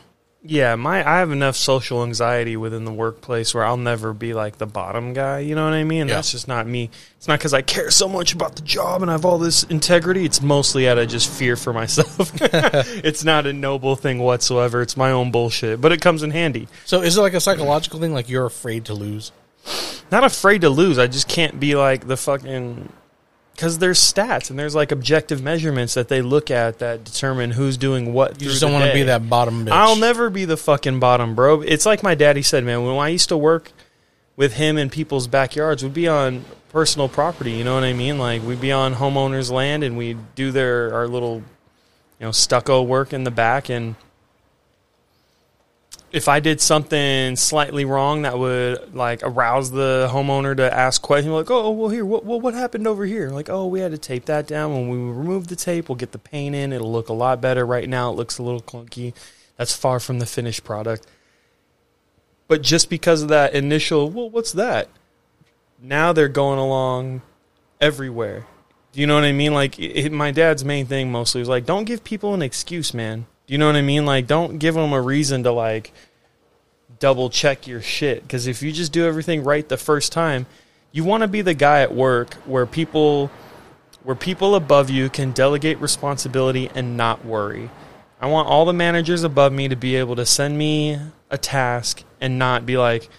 Yeah, my I have enough social anxiety within the workplace where I'll never be like the bottom guy. You know what I mean? Yeah. That's just not me. It's not because I care so much about the job and I have all this integrity. It's mostly out of just fear for myself. (laughs) it's not a noble thing whatsoever. It's my own bullshit, but it comes in handy. So is it like a psychological thing? Like you're afraid to lose? Not afraid to lose. I just can't be like the fucking. Because there's stats and there's like objective measurements that they look at that determine who's doing what. You just don't want to be that bottom bitch. I'll never be the fucking bottom, bro. It's like my daddy said, man. When I used to work with him in people's backyards, we'd be on personal property. You know what I mean? Like we'd be on homeowners' land and we'd do their our little, you know, stucco work in the back. And if I did something slightly wrong that would like arouse the homeowner to ask questions, like, oh, well, here, what, what, happened over here? Like, oh, we had to tape that down. When we remove the tape, we'll get the paint in. It'll look a lot better. Right now, it looks a little clunky. That's far from the finished product. But just because of that initial, well, what's that? Now they're going along everywhere. Do you know what I mean? Like it, my dad's main thing mostly was like, don't give people an excuse, man. Do you know what I mean? Like, don't give them a reason to like double check your shit. Because if you just do everything right the first time, you want to be the guy at work where people where people above you can delegate responsibility and not worry. I want all the managers above me to be able to send me a task and not be like,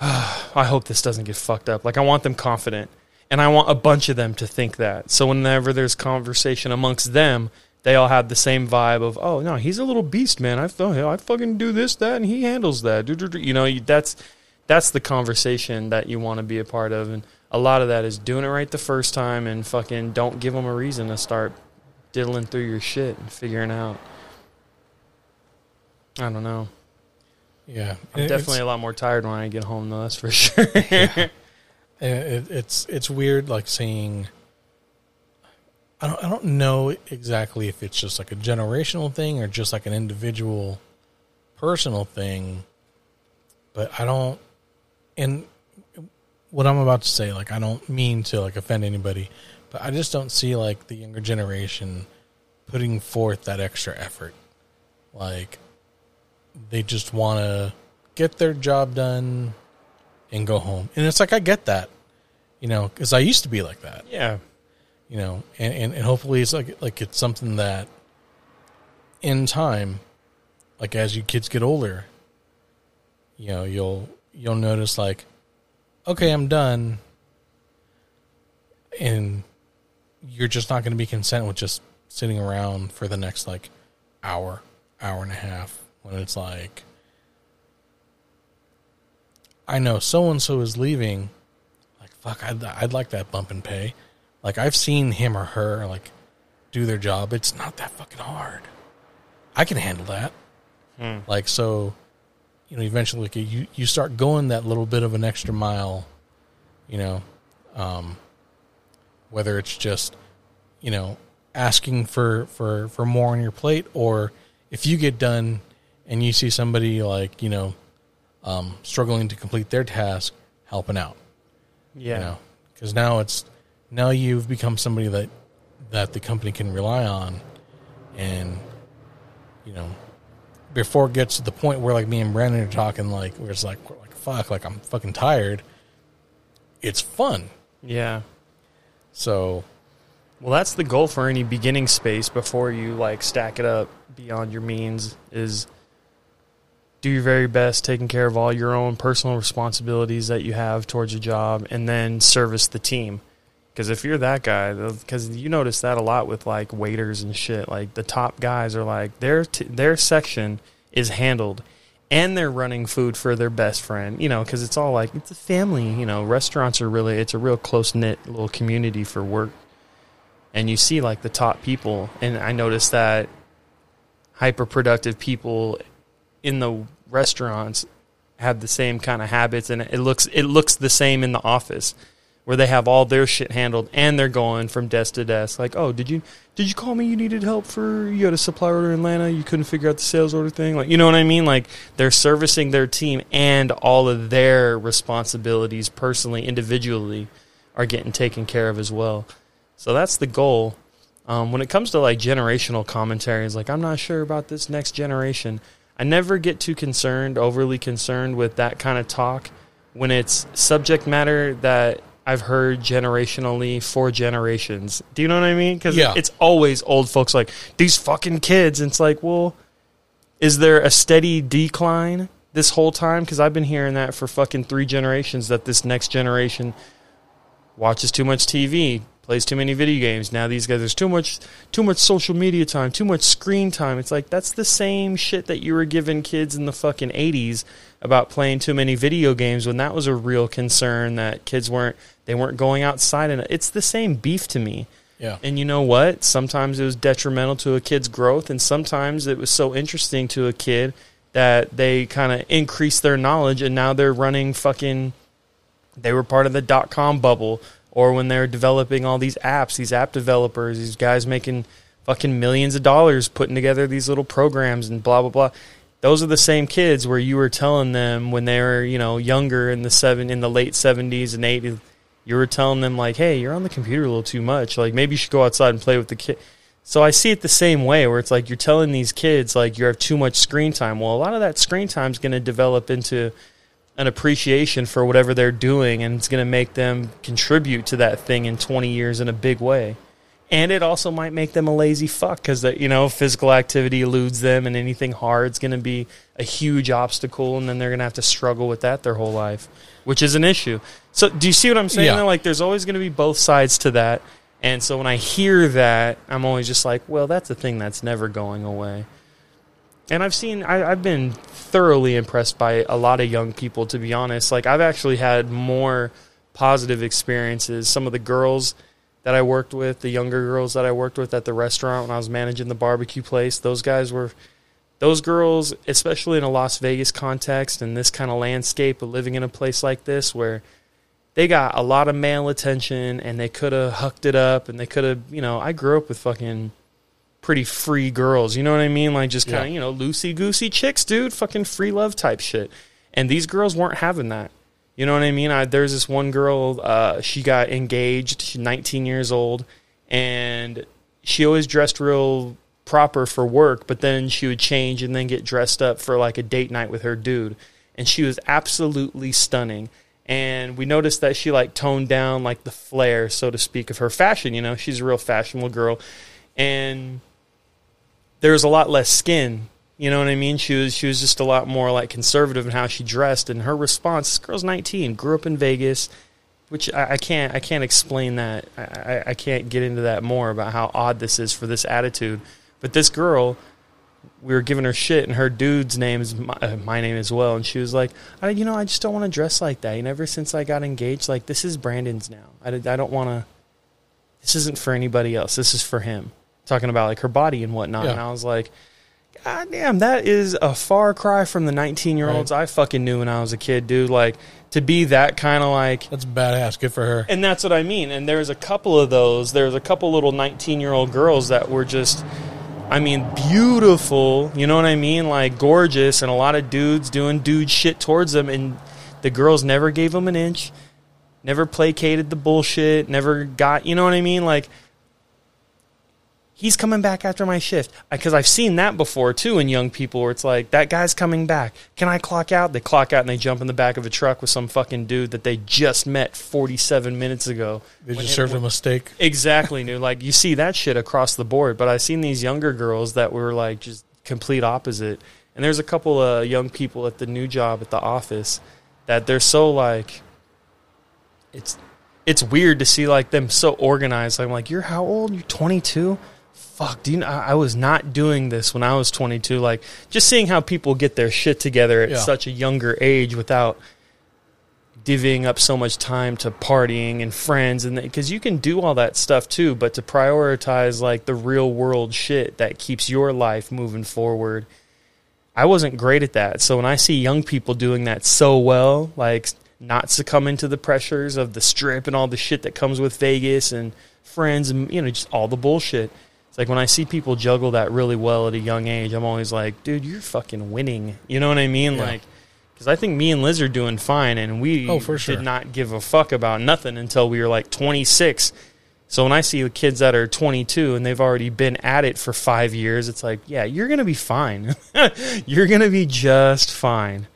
oh, I hope this doesn't get fucked up. Like I want them confident. And I want a bunch of them to think that. So whenever there's conversation amongst them, they all have the same vibe of, oh no, he's a little beast, man. I thought I fucking do this, that, and he handles that. You know, that's that's the conversation that you want to be a part of, and a lot of that is doing it right the first time and fucking don't give them a reason to start diddling through your shit and figuring out. I don't know. Yeah, I'm definitely a lot more tired when I get home, though. That's for (laughs) sure. yeah. it, it's it's weird, like seeing. I don't I don't know exactly if it's just like a generational thing or just like an individual, personal thing, but I don't. And what I'm about to say, like I don't mean to like offend anybody, but I just don't see like the younger generation putting forth that extra effort. Like they just want to get their job done and go home. And it's like I get that, you know, because I used to be like that. Yeah, you know, and, and, and hopefully it's like like it's something that in time, like as you kids get older, you know, you'll you'll notice like, okay, I'm done, and you're just not going to be content with just sitting around for the next like hour, hour and a half when it's like I know so and so is leaving. Like fuck, I'd I'd like that bump in pay. Like I've seen him or her like do their job. It's not that fucking hard. I can handle that. Hmm. Like so, you know, eventually like, you you start going that little bit of an extra mile. You know, um, whether it's just you know asking for for for more on your plate or if you get done and you see somebody like you know um, struggling to complete their task, helping out. Yeah, you know, because now it's now you've become somebody that that the company can rely on, and you know, before it gets to the point where like me and Brandon are talking, like where it's like like fuck, like I'm fucking tired. It's fun. Yeah. So well, that's the goal for any beginning space before you like stack it up beyond your means is do your very best taking care of all your own personal responsibilities that you have towards your job and then service the team because if you're that guy because you notice that a lot with like waiters and shit like the top guys are like their t- their section is handled and they're running food for their best friend you know because it's all like it's a family you know restaurants are really it's a real close-knit little community for work. And you see like the top people and i noticed that hyper productive people in the restaurants have the same kind of habits, and it looks it looks the same in the office where they have all their shit handled and they're going from desk to desk. Like, oh, did you did you call me? You needed help for you had a supply order in Atlanta. You couldn't figure out the sales order thing. Like, you know what I mean? Like they're servicing their team and all of their responsibilities personally, individually, are getting taken care of as well. So that's the goal. Um, when it comes to like generational commentaries, like I'm not sure about this next generation. I never get too concerned, overly concerned with that kind of talk when it's subject matter that I've heard generationally for generations. Do you know what I mean? Because yeah. it's always old folks like these fucking kids. And it's like, well, is there a steady decline this whole time? Because I've been hearing that for fucking three generations that this next generation watches too much TV, plays too many video games. Now these guys, there's too much, too much social media time, too much screen time. It's like that's the same shit that you were giving kids in the fucking '80s about playing too many video games when that was a real concern that kids weren't they weren't going outside and it's the same beef to me. Yeah. And you know what? Sometimes it was detrimental to a kid's growth and sometimes it was so interesting to a kid that they kind of increased their knowledge and now they're running fucking they were part of the dot com bubble or when they're developing all these apps, these app developers, these guys making fucking millions of dollars putting together these little programs and blah blah blah. those are the same kids where you were telling them when they were, you know, younger in the seven in the late seventies and eighties, you were telling them like, "Hey, you're on the computer a little too much. Like maybe you should go outside and play with the kid." So I see it the same way, where it's like you're telling these kids like you have too much screen time. Well, a lot of that screen time is going to develop into an appreciation for whatever they're doing, and it's going to make them contribute to that thing in 20 years in a big way. And it also might make them a lazy fuck because you know physical activity eludes them, and anything hard is going to be a huge obstacle, and then they're going to have to struggle with that their whole life, which is an issue. So, do you see what I'm saying? Yeah. Like, there's always going to be both sides to that, and so when I hear that, I'm always just like, well, that's a thing that's never going away. And I've seen, I, I've been thoroughly impressed by a lot of young people, to be honest. Like, I've actually had more positive experiences. Some of the girls that I worked with, the younger girls that I worked with at the restaurant when I was managing the barbecue place, those guys were, those girls, especially in a Las Vegas context and this kind of landscape of living in a place like this where they got a lot of male attention and they could have hucked it up and they could have, you know, I grew up with fucking pretty free girls, you know what I mean? Like just kind of, Yeah. you know, loosey goosey chicks, dude, fucking free love type shit. And these girls weren't having that. You know what I mean? I, there's this one girl, uh, she got engaged, she's 19 years old, and she always dressed real proper for work, but then she would change and then get dressed up for like a date night with her dude. And she was absolutely stunning. And we noticed that she like toned down like the flair, so to speak, of her fashion. You know, she's a real fashionable girl. And there was a lot less skin. You know what I mean? She was she was just a lot more like conservative in how she dressed. And her response: "This girl's 19, grew up in Vegas." Which I, I can't I can't explain that. I, I, can't get into that more about how odd this is for this attitude. But this girl, we were giving her shit, and her dude's name is my, uh, my name as well. And she was like, I, "You know, I just don't want to dress like that." And ever since I got engaged, like this is Brandon's now. I, I don't want to. This isn't for anybody else. This is for him. Talking about like her body and whatnot. Yeah. And I was like, God damn, that is a far cry from the 19 year olds I fucking knew when I was a kid, dude. Like to be that kind of like That's badass. Good for her. and that's what I mean. And there's a couple of those. There's a couple little 19 year old girls that were just, I mean, beautiful. You know what I mean? Like gorgeous, and a lot of dudes doing dude shit towards them. And the girls never gave them an inch, never placated the bullshit, never got, you know what I mean? Like, he's coming back after my shift because I've seen that before too in young people where it's like that guy's coming back. Can I clock out? They clock out and they jump in the back of a truck with some fucking dude that they just met 47 minutes ago. They just served him a steak. Exactly, dude. Like you see that shit across the board. But I've seen these younger girls that were like just complete opposite. And there's a couple of young people at the new job at the office that they're so like it's it's weird to see like them so organized. I'm like, you're how old? You're 22. Fuck, do you know? I I was not doing this when I was 22. Like, just seeing how people get their shit together at Yeah. such a younger age without divvying up so much time to partying and friends and because you can do all that stuff too but to prioritize like the real world shit that keeps your life moving forward i wasn't great at that so when i see young people doing that so well like not succumbing to the pressures of the strip and all the shit that comes with vegas and friends and you know just all the bullshit it's like when i see people juggle that really well at a young age i'm always like dude you're fucking winning you know what i mean Yeah. like because I think me and Liz are doing fine, and we Oh, for sure. did not give a fuck about nothing until we were like 26. So when I see the kids that are 22 and they've already been at it for five years, it's like, yeah, you're gonna be fine. (laughs) you're gonna be just fine.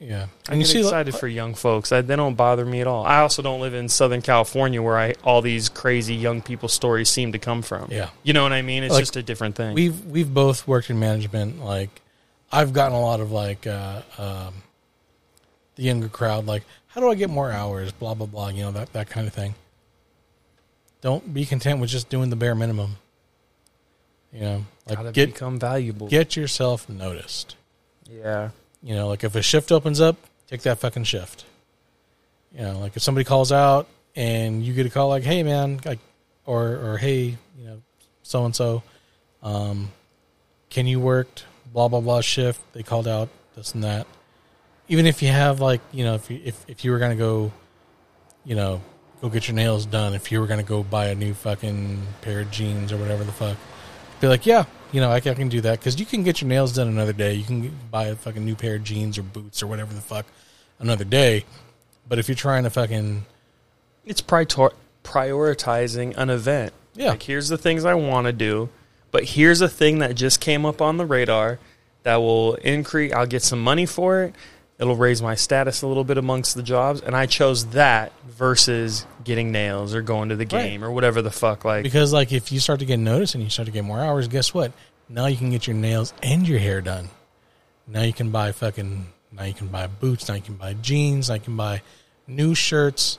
Yeah. I And you get see, excited for young folks. I, they don't bother me at all. I also don't live in Southern California where I all these crazy young people stories seem to come from. Yeah. you know what I mean. It's Like, just a different thing. we've we've both worked in management. Like, I've gotten a lot of like uh, um, the younger crowd. Like, how do I get more hours? Blah blah blah. You know that that kind of thing. Don't be content with just doing the bare minimum. You know, Gotta like get become valuable. get yourself noticed. yeah, You know, like if a shift opens up, take that fucking shift. You know, like if somebody calls out and you get a call like, "Hey, man," like, or or "Hey, you know, so and so, um, can you work blah blah blah shift?" They called out this and that. Even if you have like, you know, if you if if you were gonna go, you know, go get your nails done, if you were gonna go buy a new fucking pair of jeans or whatever the fuck, be like, yeah, you know, I can, I can do that because you can get your nails done another day. You can buy a fucking new pair of jeans or boots or whatever the fuck another day. But if you're trying to fucking It's prior- prioritizing an event. Yeah. Like, here's the things I want to do, but here's a thing that just came up on the radar that will increase. I'll get some money for it. It'll raise my status a little bit amongst the jobs, and I chose that versus getting nails or going to the game or whatever the fuck. Like, because like if you start to get noticed and you start to get more hours, guess what? Now you can get your nails and your hair done. Now you can buy fucking. Now you can buy boots. Now you can buy jeans. Now you can buy new shirts.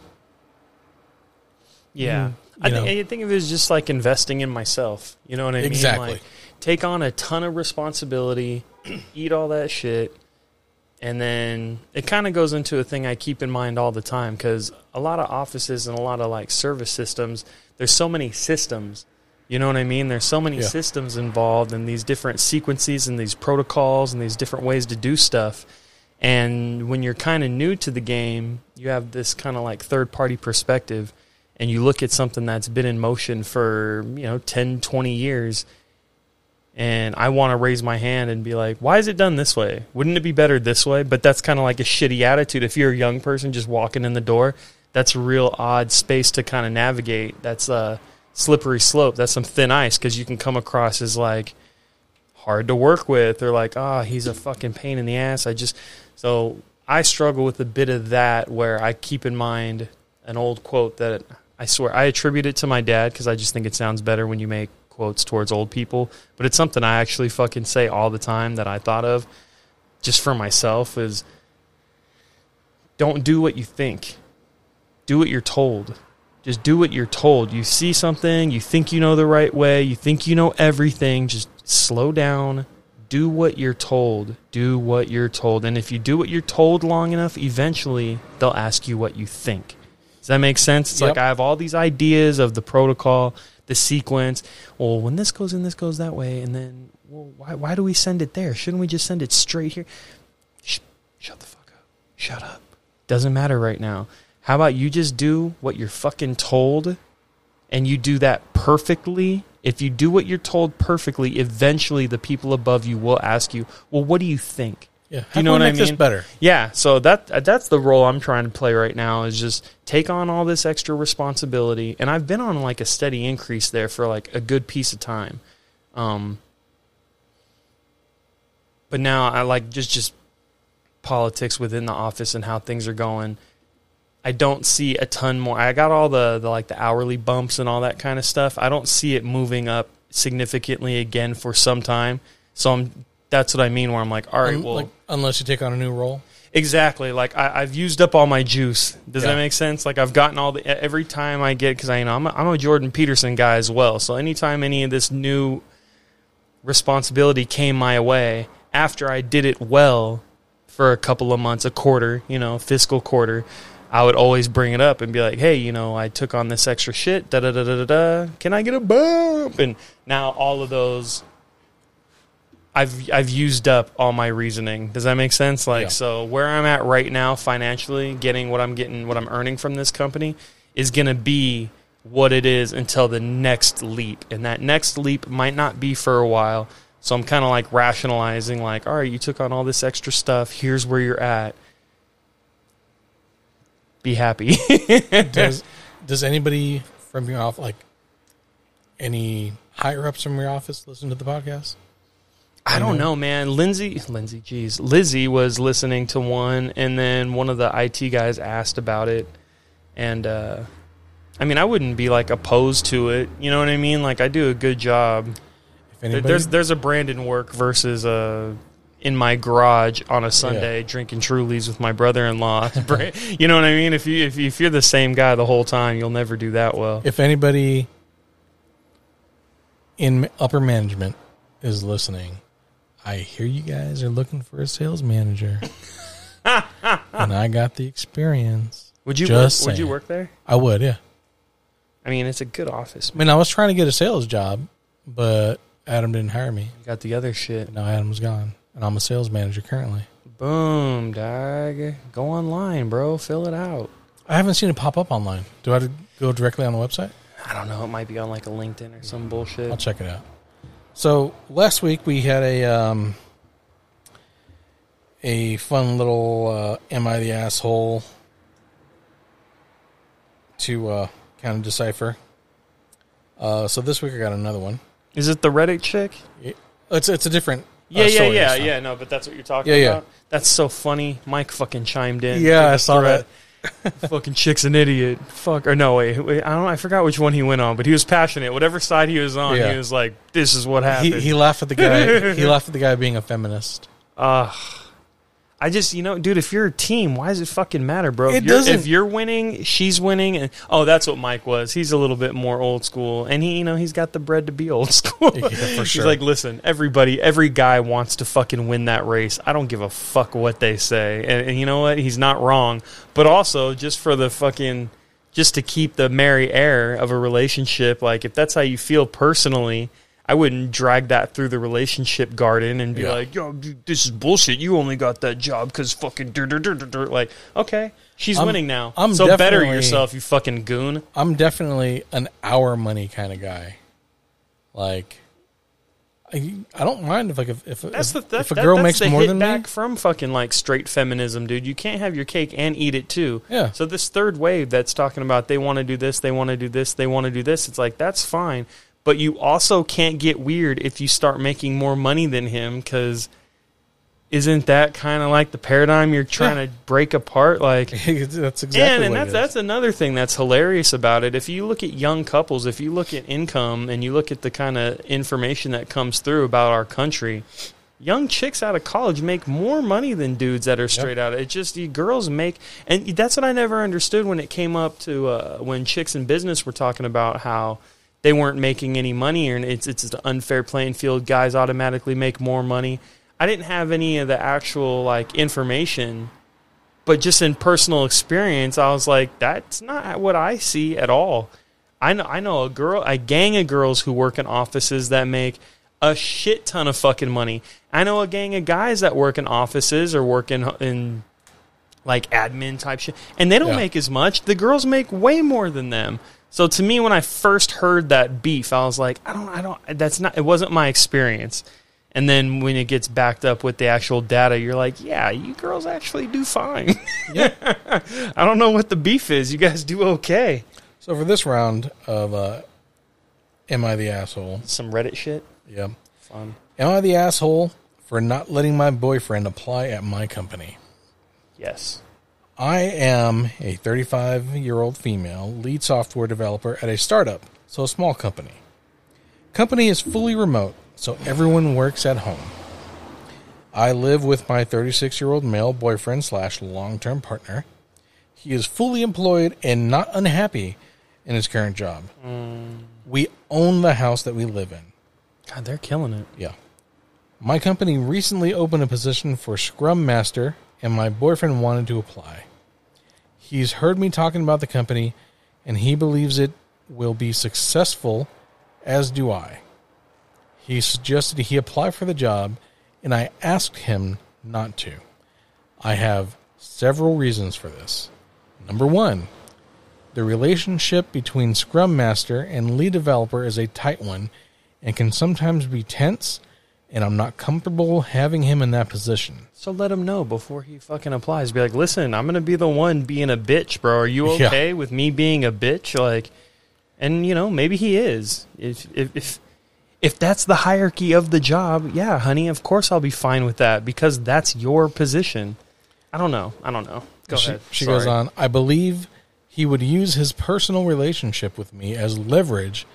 Yeah. Mm, I, think. I think of it as just like investing in myself. You know what I Exactly. mean? Like, take on a ton of responsibility, (clears throat) eat all that shit, and then it kind of goes into a thing I keep in mind all the time because a lot of offices and a lot of like service systems, there's so many systems. You know what I mean? There's so many Yeah. systems involved and these different sequences and these protocols and these different ways to do stuff. And when you're kind of new to the game, you have this kind of like third party perspective and you look at something that's been in motion for, you know, 10, 20 years and I want to raise my hand and be like, why is it done this way? Wouldn't it be better this way? But that's kind of like a shitty attitude. If you're a young person just walking in the door, that's a real odd space to kind of navigate. That's a slippery slope. That's some thin ice because you can come across as like hard to work with or like, ah, he's a fucking pain in the ass. I just, so I struggle with a bit of that where I keep in mind an old quote that I swear I attribute it to my dad because I just think it sounds better when you make quotes towards old people. But it's something I actually fucking say all the time that I thought of just for myself is don't do what you think. Do what you're told. Just do what you're told. You see something, you think you know the right way, you think you know everything, just slow down. Do what you're told. Do what you're told. And if you do what you're told long enough, eventually they'll ask you what you think. Does that make sense? It's Yep. like I have all these ideas of the protocol, the sequence. Well, when this goes in, this goes that way, and then well, why why do we send it there? Shouldn't we just send it straight here? Shut the fuck up. Shut up. Doesn't matter right now. How about you just do what you're fucking told, and you do that perfectly? If you do what you're told perfectly, eventually the people above you will ask you, "Well, what do you think?" Yeah, Do you know what I mean? better? Yeah, so that that's the role I'm trying to play right now is just take on all this extra responsibility, and I've been on like a steady increase there for like a good piece of time. Um, but now I like just just politics within the office and how things are going. I don't see a ton more. I got all the, the like the hourly bumps and all that kind of stuff. I don't see it moving up significantly again for some time. So I'm that's what I mean where I'm like, all right, Un- well, like, unless you take on a new role. Exactly. Like I, I've used up all my juice. Does Yeah. that make sense? Like I've gotten all the every time I get because I you know I'm a, I'm a Jordan Peterson guy as well. So anytime any of this new responsibility came my way after I did it well for a couple of months, a quarter, you know, fiscal quarter, I would always bring it up and be like, "Hey, you know, I took on this extra shit. Da da da da da da. Can I get a bump?" And now all of those I've I've used up all my reasoning. Does that make sense? Like Yeah. so where I'm at right now financially, getting what I'm getting what I'm earning from this company is going to be what it is until the next leap. And that next leap might not be for a while. So I'm kind of like rationalizing like, "All right, you took on all this extra stuff. Here's where you're at. Be happy." (laughs) Does does anybody from your office, like any higher ups from your office, listen to the podcast? I don't know, man. Lindsay, Lindsay, geez, Lizzie was listening to one, and then one of the IT guys asked about it, and uh, I mean, I wouldn't be like opposed to it. You know what I mean? Like, I do a good job. If anybody, There's there's a Brandon work versus a in my garage on a Sunday drinking Trulies with my brother-in-law. (laughs) you know what I mean? If you if, you, if you're the same guy the whole time, you'll never do that well. if anybody in upper management is listening, I hear you guys are looking for a sales manager, (laughs) and I got the experience. Would you work, Just would you saying. work there? I would, yeah. I mean, it's a good office. I mean, I was trying to get a sales job, but Adam didn't hire me. You got the other shit. Now Adam's gone, and I'm a sales manager currently. Boom, dog. Go online, bro. Fill it out. I haven't seen it pop up online. Do I have to go directly on the website? I don't know. It might be on like a LinkedIn or some bullshit. I'll check it out. So last week we had a um, a fun little uh, "Am I the asshole?" to uh, kind of decipher. Uh, so this week I got another one. Is it the Reddit chick? It's it's a different. uh, Yeah, yeah, yeah, yeah. No, but that's what you're talking Yeah, yeah. about. That's so funny. Mike fucking chimed in. Yeah, I saw thread. (laughs) fucking chick's an idiot. Fuck. Or no, wait, wait. I don't. I forgot which one he went on, but he was passionate. Whatever side he was on, Yeah. he was like, "This is what happened." he laughed at the guy. (laughs) he laughed at the guy being a feminist. Uh, I just, you know, dude, if you're a team, why does it fucking matter, bro? It if, you're, doesn't. if you're winning, she's winning, and oh, that's what Mike was. He's a little bit more old school, and he, you know, he's got the bread to be old (laughs) school. Yeah, for He's like, listen, everybody, every guy wants to fucking win that race. I don't give a fuck what they say, and, and you know what? He's not wrong. But also, just for the fucking, just to keep the merry air of a relationship, like if that's how you feel personally. I wouldn't drag that through the relationship garden and be Yeah. like, "Yo, this is bullshit. You only got that job because fucking dur, dur, dur, dur." like, okay, she's I'm- winning now. I'm so better yourself, you fucking goon. I'm definitely an our money kind of guy. Like, I, I don't mind if like if if, That's the that, if a that- girl that's makes more than back me. from fucking like straight feminism, dude. You can't have your cake and eat it too. Yeah. So this third wave that's talking about they want to do this, they want to do this, they want to do this. It's like that's fine, but you also can't get weird if you start making more money than him because isn't that kind of like the paradigm you're trying to break apart? Like (laughs) that's exactly and, and that's that's another thing that's hilarious about it. If you look at young couples, if you look at income and you look at the kind of information that comes through about our country, young chicks out of college make more money than dudes that are straight out. Of it just you girls make, and that's what I never understood when it came up to uh, when chicks in business were talking about how they weren't making any money and it's it's an unfair playing field. Guys automatically make more money. I didn't have any of the actual like information but just in personal experience, I was like, that's not what I see at all. I know, I know a girl, a gang of girls who work in offices that make a shit ton of fucking money. I know a gang of guys that work in offices or work in, in like admin type shit, and they don't Yeah. make as much. The girls make way more than them. So to me, when I first heard that beef, I was like, I don't, I don't. That's not. It wasn't my experience. And then when it gets backed up with the actual data, you're like, yeah, you girls actually do fine. (laughs) Yeah. I don't know what the beef is. You guys do okay. So for this round of uh, Am I the Asshole? Some Reddit shit. Yeah. Fun. Am I the asshole for not letting my boyfriend apply at my company? Yes. I am a 35 year old female lead software developer at a startup, so a small company. Company is fully remote, so everyone works at home. I live with my 36 year old male boyfriend slash long term partner. He is fully employed and not unhappy in his current job. Mm. We own the house that we live in. God, they're killing it. Yeah. My company recently opened a position for Scrum Master, and my boyfriend wanted to apply. He's heard me talking about the company, and he believes it will be successful, as do I. He suggested he apply for the job, and I asked him not to. I have several reasons for this. Number one, the relationship between Scrum Master and lead developer is a tight one and can sometimes be tense, and I'm not comfortable having him in that position. So let him know before he fucking applies. Be like, listen, I'm gonna be the one being a bitch, bro. Are you (laughs) Yeah. okay with me being a bitch? Like, and you know, maybe he is. If if if if that's the hierarchy of the job, yeah, honey, of course I'll be fine with that because that's your position. I don't know. I don't know. Go she, ahead. She Sorry. goes on, I believe he would use his personal relationship with me as leverage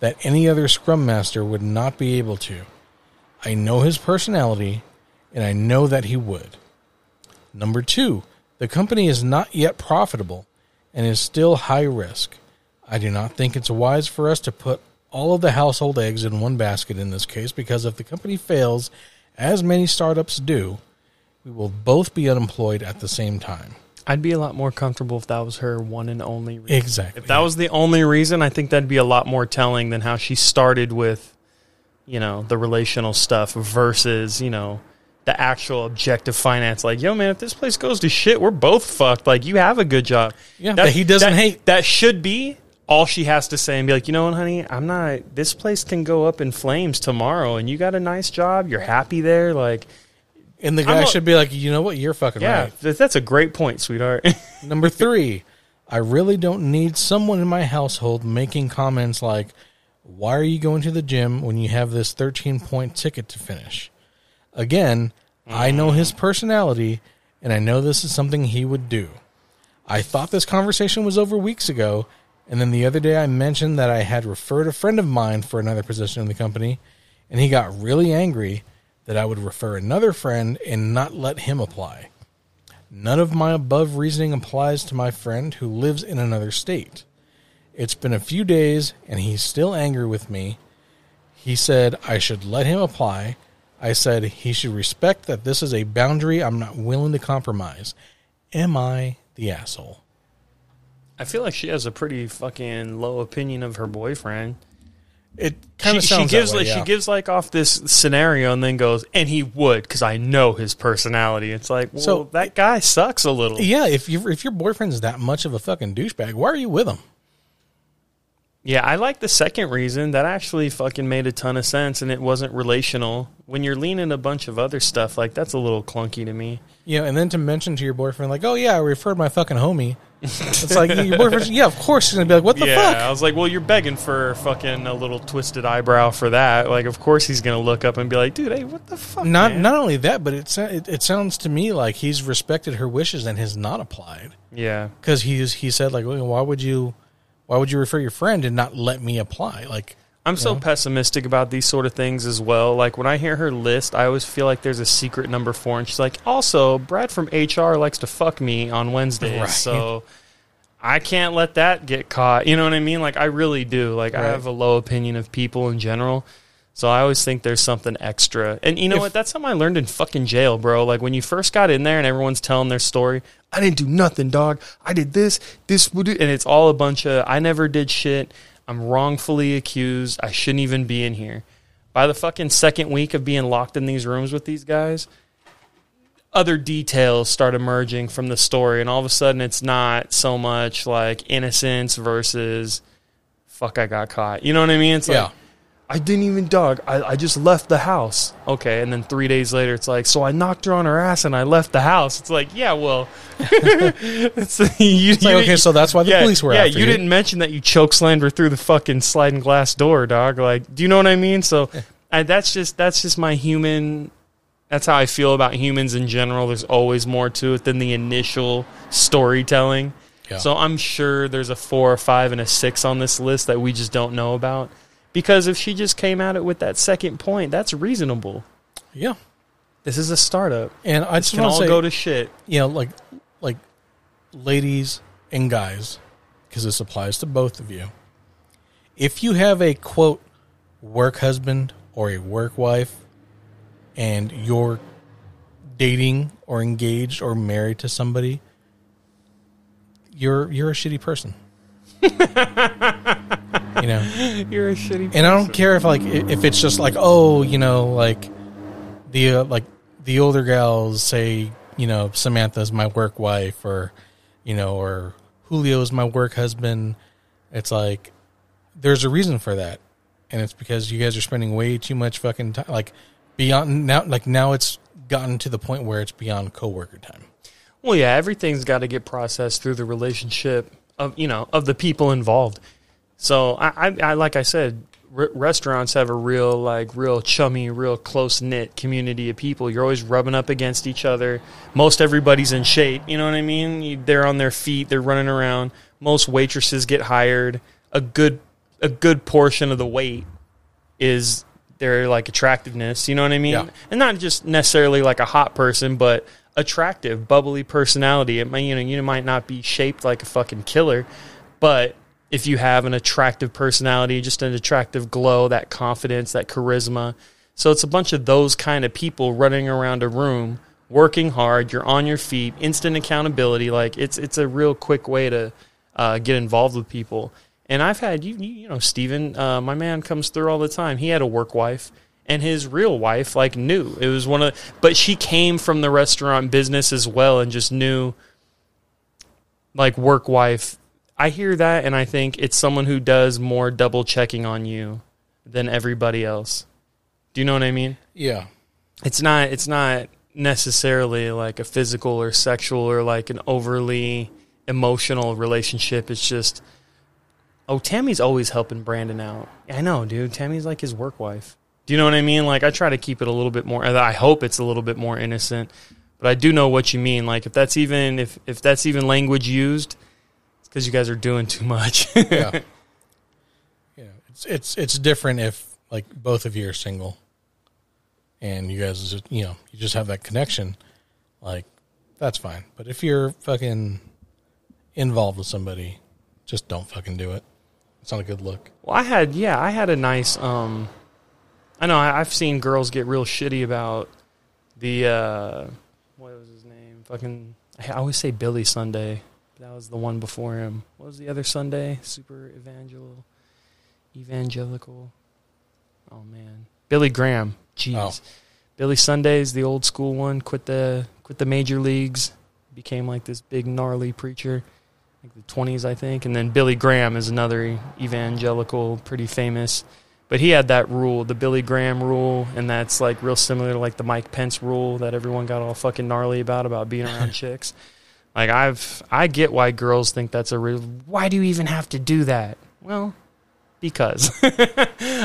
that any other Scrum Master would not be able to. I know his personality, and I know that he would. Number two, the company is not yet profitable and is still high risk. I do not think it's wise for us to put all of the household eggs in one basket in this case because if the company fails, as many startups do, we will both be unemployed at the same time. I'd be a lot more comfortable if that was her one and only reason. Exactly. If that was the only reason, I think that'd be a lot more telling than how she started with, you know, the relational stuff versus, you know, the actual objective finance. Like, yo, man, if this place goes to shit, we're both fucked. Like, you have a good job. Yeah, that he doesn't hate. That should be all she has to say and be like, you know what, honey, I'm not. This place can go up in flames tomorrow, and you got a nice job. You're happy there, like. And the guy a- should be like, you know what? You're fucking Yeah, right. th- that's a great point, sweetheart. (laughs) Number three, I really don't need someone in my household making comments like, why are you going to the gym when you have this 13 point ticket to finish? Again, I know his personality, and I know this is something he would do. I thought this conversation was over weeks ago, and then the other day I mentioned that I had referred a friend of mine for another position in the company, and he got really angry that I would refer another friend and not let him apply. None of my above reasoning applies to my friend who lives in another state. It's been a few days and he's still angry with me. He said I should let him apply. I said he should respect that this is a boundary I'm not willing to compromise. Am I the asshole? I feel like she has a pretty fucking low opinion of her boyfriend. It kind of she, sounds she gives way, like yeah. she gives like off this scenario and then goes, and he would because I know his personality. It's like, well, So- that guy sucks a little. Yeah, if you if your boyfriend's that much of a fucking douchebag, why are you with him? Yeah, I like the second reason. That actually fucking made a ton of sense, and it wasn't relational. When you're leaning a bunch of other stuff, like that's a little clunky to me. You know, and then to mention to your boyfriend like, "Oh yeah, I referred my fucking homie." It's like your yeah, of course he's gonna be like, "What the yeah, fuck?" I was like, well, you're begging for fucking a little twisted eyebrow for that. Like, of course he's gonna look up and be like, dude, hey, what the fuck? Not man? not only that, but it, it it sounds to me like he's respected her wishes and has not applied Yeah, because he's he said like, well, "Why would you, why would you refer your friend and not let me apply?" Like, I'm so Yeah. pessimistic about these sort of things as well. Like when I hear her list, I always feel like there's a secret number four, and she's like, also, Brad from HR likes to fuck me on Wednesdays, Right. so I can't let that get caught. You know what I mean? Like I really do. Like I have a low opinion of people in general. So I always think there's something extra. And you know If- what? That's something I learned in fucking jail, bro. Like when you first got in there and everyone's telling their story, I didn't do nothing, dog. I did this, this would do and it's all a bunch of I never did shit. I'm wrongfully accused. I shouldn't even be in here. By the fucking second week of being locked in these rooms with these guys, other details start emerging from the story, and all of a sudden it's not so much like innocence versus fuck, I got caught. You know what I mean? It's like, yeah, I didn't even dog. I, I just left the house. Okay, and then three days later, it's like, so I knocked her on her ass and I left the house. It's like, yeah, well, (laughs) it's, (laughs) you, it's like you- okay, so that's why the yeah, police were yeah. after you you. didn't mention that you choke slammed her through the fucking sliding glass door, dog. Like, do you know what I mean? So, I, that's just that's just my human. That's how I feel about humans in general. There's always more to it than the initial storytelling. Yeah. So I'm sure there's a four or five and a six on this list that we just don't know about. Because if she just came at it with that second point, that's reasonable. Yeah, This is a startup. and I just want to say, go to shit. you know, like like ladies and guys, because this applies to both of you. If you have a quote work husband or a work wife, and you're dating or engaged or married to somebody, you're you're a shitty person. (laughs) you know, You're a shitty. Person. And I don't care if like if it's just like oh you know like the uh, like the older gals say you know Samantha's my work wife or you know or Julio's my work husband. It's like there's a reason for that, and it's because you guys are spending way too much fucking time like beyond now like now it's gotten to the point where it's beyond coworker time. Well, yeah, everything's got to get processed through the relationship of you know of the people involved. So I, I, I like I said, r- restaurants have a real like real chummy, real close knit community of people. You're always rubbing up against each other. Most everybody's in shape. You know what I mean? You, they're on their feet. They're running around. Most waitresses get hired. A good a good portion of the weight is their like attractiveness. You know what I mean? Yeah. And not just necessarily like a hot person, but attractive, bubbly personality. It might you know you might not be shaped like a fucking killer, but if you have an attractive personality, just an attractive glow, that confidence, that charisma. So it's a bunch of those kind of people running around a room, working hard. You're on your feet, instant accountability. Like it's it's a real quick way to uh, get involved with people. And I've had you you, know Steven, uh, my man comes through all the time. He had a work wife, and his real wife like knew it was one of. But she came from the restaurant business as well, and just knew like work wife I hear that and I think it's someone who does more double checking on you than everybody else. Do you know what I mean? Yeah. It's not it's not necessarily like a physical or sexual or like an overly emotional relationship. It's just oh, Tammy's always helping Brandon out. I know, dude. Tammy's like his work wife. Do you know what I mean? Like I try to keep it a little bit more I hope it's a little bit more innocent. But I do know what you mean. Like if that's even if if that's even language used, it's because you guys are doing too much. (laughs) Yeah. yeah. It's it's it's different if like both of you are single and you guys just you know, you just have that connection, like that's fine. But if you're fucking involved with somebody, just don't fucking do it. It's not a good look. Well, I had yeah, I had a nice. um I know I, I've seen girls get real shitty about the uh what was his name? Fucking I always say Billy Sunday. That was the one before him. What was the other Sunday? Super evangel, evangelical. Oh man, Billy Graham. Jeez, Oh. Billy Sunday's the old school one. Quit the quit the major leagues. Became like this big gnarly preacher like the 20s, I think. And then Billy Graham is another evangelical, pretty famous. But he had that rule, the Billy Graham rule, and that's like real similar to like the Mike Pence rule that everyone got all fucking gnarly about about being around (laughs) chicks. Like I've I get why girls think that's a real. Why do you even have to do that? Well, because (laughs)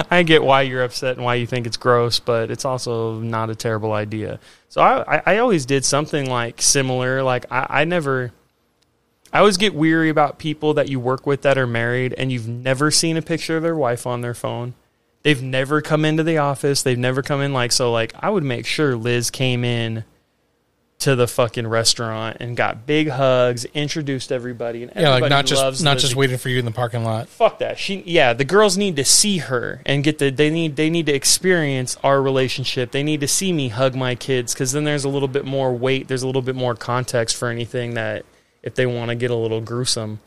I get why you're upset and why you think it's gross, but it's also not a terrible idea. So I I, always did something like similar. Like I, I never. I always get weary about people that you work with that are married and you've never seen a picture of their wife on their phone. They've never come into the office. They've never come in like so like I would make sure Liz came in to the fucking restaurant and got big hugs, introduced everybody and Yeah, like everybody not just not Liz just waiting for you in the parking lot. fuck that. She yeah, the girls need to see her and get the they need they need to experience our relationship. They need to see me hug my kids cuz then there's a little bit more weight, there's a little bit more context for anything that if they want to get a little gruesome.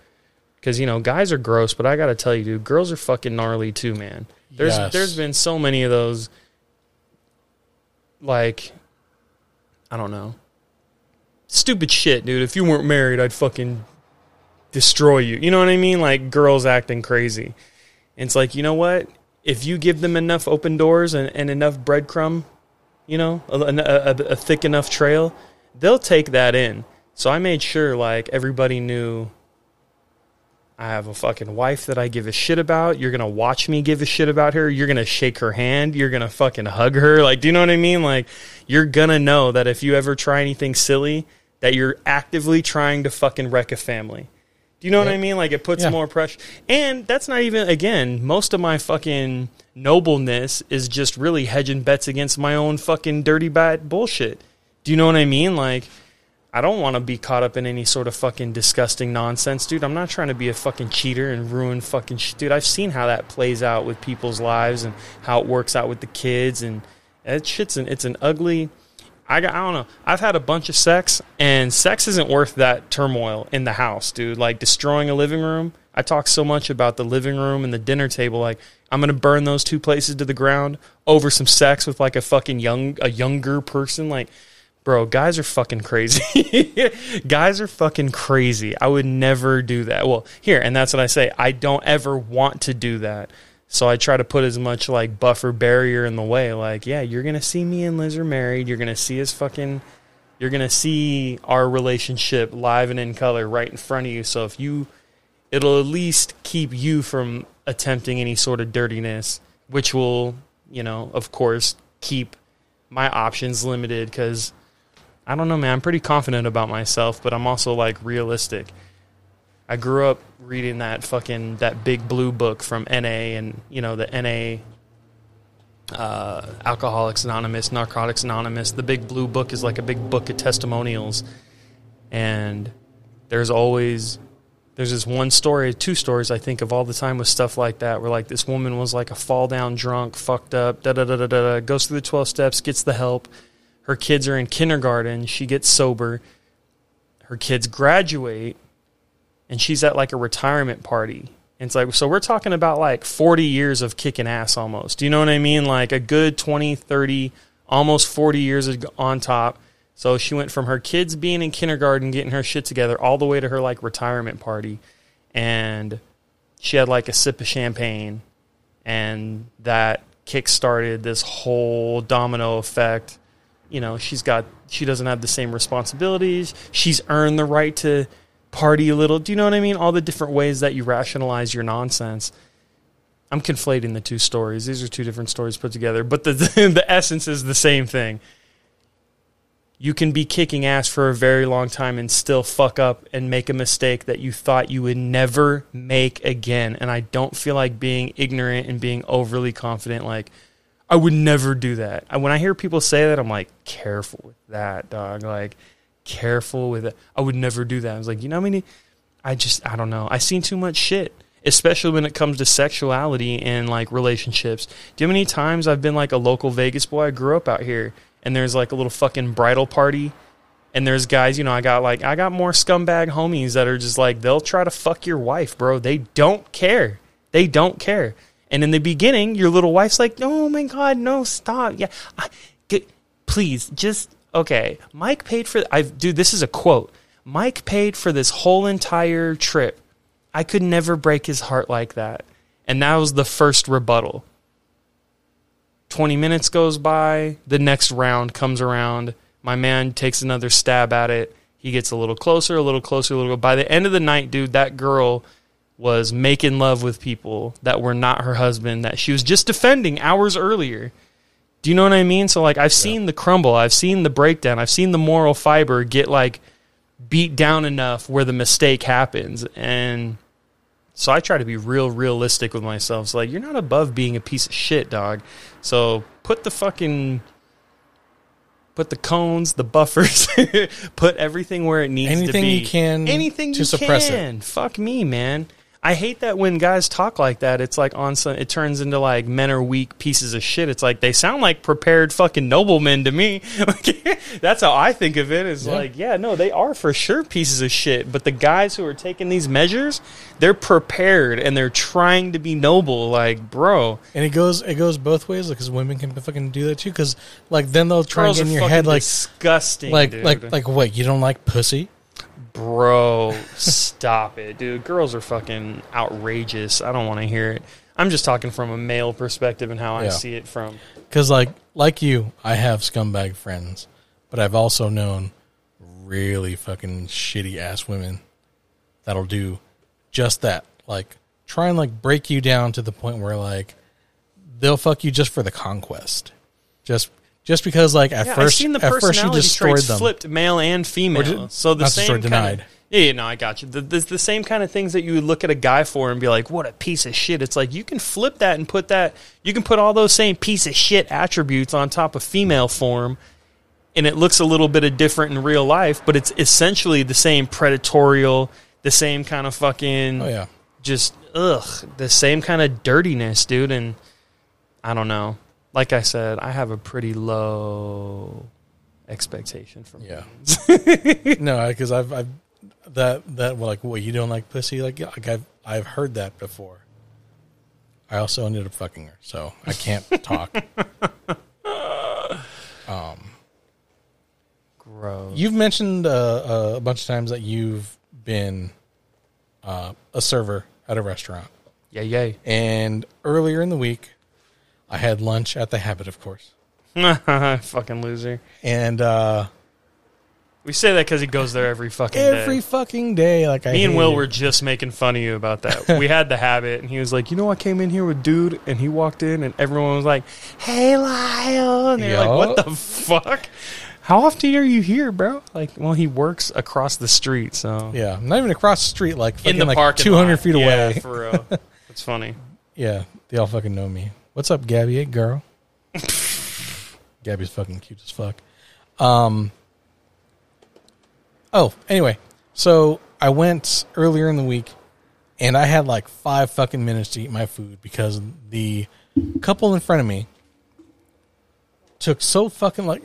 Cuz you know, guys are gross, but I got to tell you dude, girls are fucking gnarly too, man. There's Yes. there's been so many of those like I don't know. Stupid shit, dude. If you weren't married, I'd fucking destroy you. You know what I mean? Like girls acting crazy. And it's like, you know what? If you give them enough open doors and, and enough breadcrumb, you know, a, a, a, thick enough trail, they'll take that in. So I made sure like everybody knew I have a fucking wife that I give a shit about. You're gonna watch me give a shit about her. You're gonna shake her hand. You're gonna fucking hug her. Like, do you know what I mean? Like, you're gonna know that if you ever try anything silly, that you're actively trying to fucking wreck a family. Do you know what I mean? Like, it puts Yeah. more pressure. And that's not even again. Most of my fucking nobleness is just really hedging bets against my own fucking dirty bad bullshit. Do you know what I mean? Like. I don't want to be caught up in any sort of fucking disgusting nonsense, dude. I'm not trying to be a fucking cheater and ruin fucking sh- dude. I've seen how that plays out with people's lives and how it works out with the kids and that shit's an it's an ugly. I got I don't know. I've had a bunch of sex and sex isn't worth that turmoil in the house, dude. Like destroying a living room. I talk so much about the living room and the dinner table. Like I'm gonna burn those two places to the ground over some sex with like a fucking young a younger person. Like Bro, guys are fucking crazy. (laughs) guys are fucking crazy. I would never do that. Well, here, and that's what I say. I don't ever want to do that. So I try to put as much like buffer barrier in the way. Like, yeah, you're gonna see me and Liz are married. You're gonna see us fucking. You're gonna see our relationship live and in color right in front of you. So if you, it'll at least keep you from attempting any sort of dirtiness, which will, you know, of course, keep my options limited because I don't know, man. I'm pretty confident about myself, but I'm also like realistic. I grew up reading that fucking that big blue book from NA and you know the NA uh, Alcoholics Anonymous, Narcotics Anonymous. The big blue book is like a big book of testimonials, and there's always there's this one story, two stories I think of all the time with stuff like that, where like this woman was like a fall down drunk, fucked up, da da da da da, goes through the twelve steps, gets the help. Her kids are in kindergarten. She gets sober. Her kids graduate, and she's at like a retirement party. And it's like, so we're talking about like 40 years of kicking ass almost. Do you know what I mean? Like a good 20, 30, almost 40 years on top. So she went from her kids being in kindergarten, getting her shit together, all the way to her like retirement party. and she had like a sip of champagne, and that kick started this whole domino effect. You know, she's got she doesn't have the same responsibilities. She's earned the right to party a little. Do you know what I mean? All the different ways that you rationalize your nonsense. I'm conflating the two stories. These are two different stories put together, but the (laughs) the essence is the same thing. You can be kicking ass for a very long time and still fuck up and make a mistake that you thought you would never make again. And I don't feel like being ignorant and being overly confident like I would never do that. When I hear people say that, I'm like, careful with that, dog. Like, careful with it. I would never do that. I was like, you know how many? I just, I don't know. I've seen too much shit, especially when it comes to sexuality and like relationships. Do you know how many times I've been like a local Vegas boy? I grew up out here, and there's like a little fucking bridal party. And there's guys, you know, I got like, I got more scumbag homies that are just like, they'll try to fuck your wife, bro. They don't care. They don't care. And in the beginning, your little wife's like, "Oh my god, no, stop! Yeah, I, get, please, just okay." Mike paid for. I dude, this is a quote. Mike paid for this whole entire trip. I could never break his heart like that. And that was the first rebuttal. 20 minutes goes by, the next round comes around. My man takes another stab at it. He gets a little closer, a little closer, a little. By the end of the night, dude, that girl was making love with people that were not her husband that she was just defending hours earlier. Do you know what I mean? So like I've seen the crumble, I've seen the breakdown, I've seen the moral fiber get like beat down enough where the mistake happens and so I try to be real realistic with myself. It's like you're not above being a piece of shit, dog. So put the fucking put the cones, the buffers, (laughs) put everything where it needs to Anything you can anything to you suppress it. can. Fuck me, man. I hate that when guys talk like that. It's like on some, it turns into like men are weak pieces of shit. It's like they sound like prepared fucking noblemen to me. (laughs) That's how I think of it. Is Yeah. like, yeah, no, they are for sure pieces of shit. But the guys who are taking these measures, they're prepared and they're trying to be noble. Like, bro, And it goes it goes both ways because women can fucking do that too. Because like then they'll try and get in your head like disgusting, like dude. like like what you don't like pussy. Bro, stop it, dude. Girls are fucking outrageous. I don't want to hear it. I'm just talking from a male perspective and how I Yeah. see it from. Because like like you, I have scumbag friends, but I've also known really fucking shitty ass women that'll do just that. Like try and like break you down to the point where like they'll fuck you just for the conquest. Just just because like at Yeah, I've first seen the at first you destroyed them. flipped male and female. So the same kind denied. Of, yeah, yeah, no, I got you. The, the, the same kind of things that you would look at a guy for and be like, "What a piece of shit." It's like you can flip that and put that. You can put all those same piece of shit attributes on top of female form, and it looks a little bit of different in real life, but it's essentially the same predatorial, the same kind of fucking Oh yeah. just ugh, the same kind of dirtiness, dude. And I don't know. Like I said, I have a pretty low expectation from Yeah. (laughs) no, because I've, I've that that well, like what you don't like pussy like yeah, like I've I've heard that before. I also ended up fucking her, so I can't (laughs) talk. gross. You've mentioned uh, uh, a bunch of times that you've been uh, a server at a restaurant, Yeah, yay. and earlier in the week, I had lunch at the Habit, of course, (laughs) fucking loser. and uh, We say that because he goes there every fucking every day. fucking day, like I Me and Will it. were just making fun of you about that. (laughs) we had the habit, and he was like, "You know, I came in here with dude," and he walked in, and everyone was like, "Hey, Lyle," and they're Yo. like, "What the fuck? How often are you here, bro?" Like, well, he works across the street, so yeah, not even across the street, like in the like two hundred feet Yeah, away. for real. (laughs) It's funny. Yeah, they all fucking know me. What's up, Gabby? Hey, girl. (laughs) Gabby's fucking cute as fuck. Um. Oh, anyway, so I went earlier in the week, and I had like five fucking minutes to eat my food because the couple in front of me took so fucking like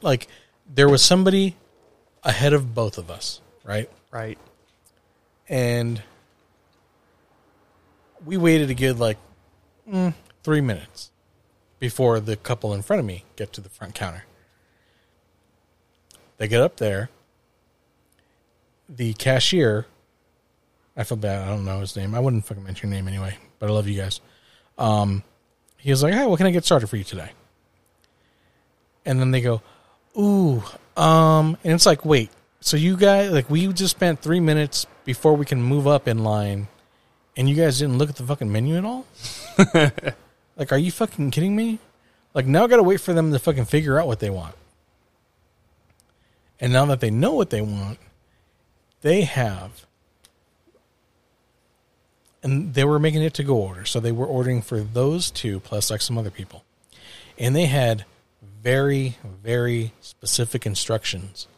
like there was somebody ahead of both of us, right? Right. and we waited a good like mm, three minutes before the couple in front of me get to the front counter. They get up there. The cashier, I feel bad. I don't know his name. I wouldn't fucking mention your name anyway, but I love you guys. Um, he was like, "Hey, what can I get started for you today?" And then they go, "Ooh, um," and it's like, wait, so you guys like we just spent three minutes before we can move up in line, and you guys didn't look at the fucking menu at all? (laughs) like, are you fucking kidding me? Like now I gotta wait for them to fucking figure out what they want. And now that they know what they want, they have and they were making it to go order. So they were ordering for those two plus like some other people. And they had very, very specific instructions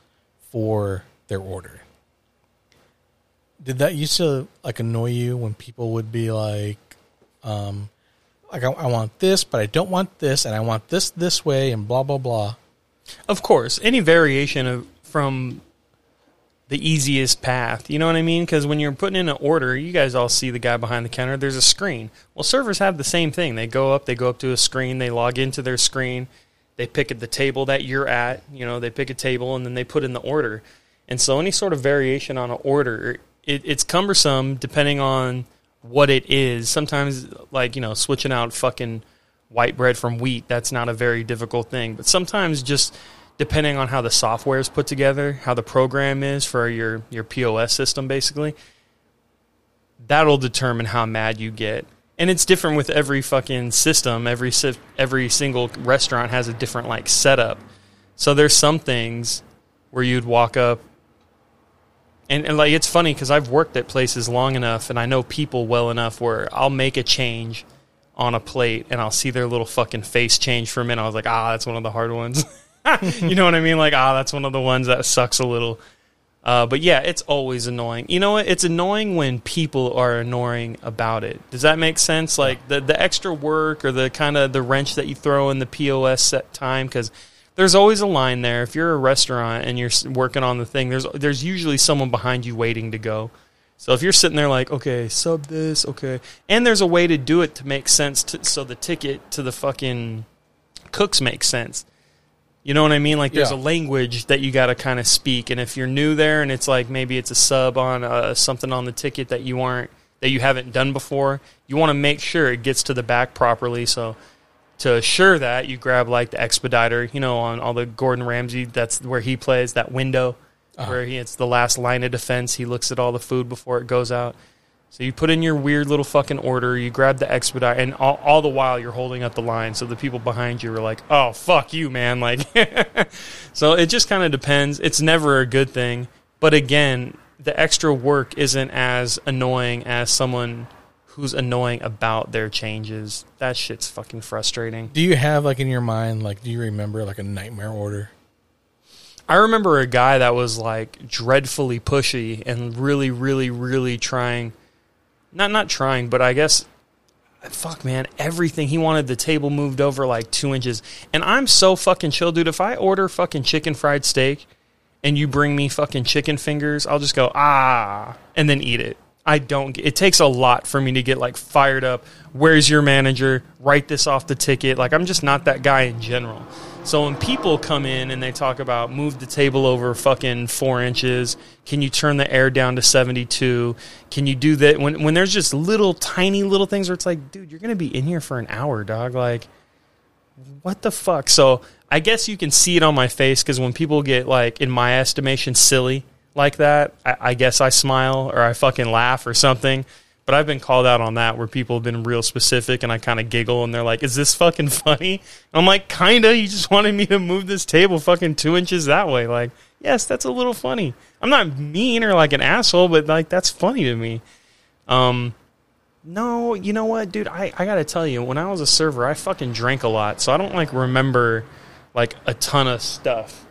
for their order. Did that used to like annoy you when people would be like, um, like I, I want this, but I don't want this, and I want this this way, and blah blah blah. Of course, any variation of from the easiest path. You know what I mean? Because when you're putting in an order, you guys all see the guy behind the counter. There's a screen. Well, servers have the same thing. They go up, they go up to a screen, they log into their screen, they pick at the table that you're at. You know, they pick a table and then they put in the order. And so, any sort of variation on an order, it, it's cumbersome depending on what it is. Sometimes, like you know, switching out fucking white bread from wheat, that's not a very difficult thing. But sometimes just depending on how the software is put together, how the program is for your your POS system, basically, that'll determine how mad you get. And it's different with every fucking system. Every every single restaurant has a different like setup. So there's some things where you'd walk up, and, and like it's funny because I've worked at places long enough, and I know people well enough where I'll make a change on a plate, and I'll see their little fucking face change for a minute. I was like, ah, that's one of the hard ones. (laughs) you know what I mean? Like, ah, that's one of the ones that sucks a little. Uh, but yeah, it's always annoying. You know what? It's annoying when people are annoying about it. Does that make sense? Like the the extra work or the kind of the wrench that you throw in the POS set time because there's always a line there. If you're a restaurant and you're working on the thing, there's there's usually someone behind you waiting to go. So if you're sitting there like, okay, sub this, okay, and there's a way to do it to make sense, to, so the ticket to the fucking cooks makes sense. You know what I mean? Like there's Yeah. a language that you got to kind of speak, and if you're new there, and it's like maybe it's a sub on uh, something on the ticket that you aren't that you haven't done before, you want to make sure it gets to the back properly. So to assure that, you grab like the expediter, you know, on all the Gordon Ramsay. That's where he plays that window uh-huh. where he it's the last line of defense. He looks at all the food before it goes out. So you put in your weird little fucking order, you grab the expedite, and all, all the while you're holding up the line. So the people behind you are like, "Oh fuck you, man!" (laughs) Like, so it just kind of depends. It's never a good thing, but again, the extra work isn't as annoying as someone who's annoying about their changes. That shit's fucking frustrating. Do you have like in your mind like do you remember like a nightmare order? I remember a guy that was like dreadfully pushy and really, really, really trying. Not not trying, but I guess. Fuck man, everything he wanted the table moved over like two inches, and I'm so fucking chill, dude. If I order fucking chicken fried steak, and you bring me fucking chicken fingers, I'll just go ah, and then eat it. I don't. It takes a lot for me to get like fired up. Where's your manager? Write this off the ticket. Like I'm just not that guy in general. So when people come in and they talk about move the table over fucking four inches, can you turn the air down to 72? Can you do that? When when there's just little tiny little things where it's like, dude, you're gonna be in here for an hour, dog. Like, what the fuck? So I guess you can see it on my face because when people get like, in my estimation, silly like that, I, I guess I smile or I fucking laugh or something. But I've been called out on that where people have been real specific and I kind of giggle and they're like, is this fucking (laughs) funny? I'm like, kinda. You just wanted me to move this table fucking two inches that way. Like, yes, that's a little funny. I'm not mean or like an asshole, but like, that's funny to me. Um, no, you know what, dude? I, I gotta tell you, when I was a server, I fucking drank a lot, so I don't like remember like a ton of stuff,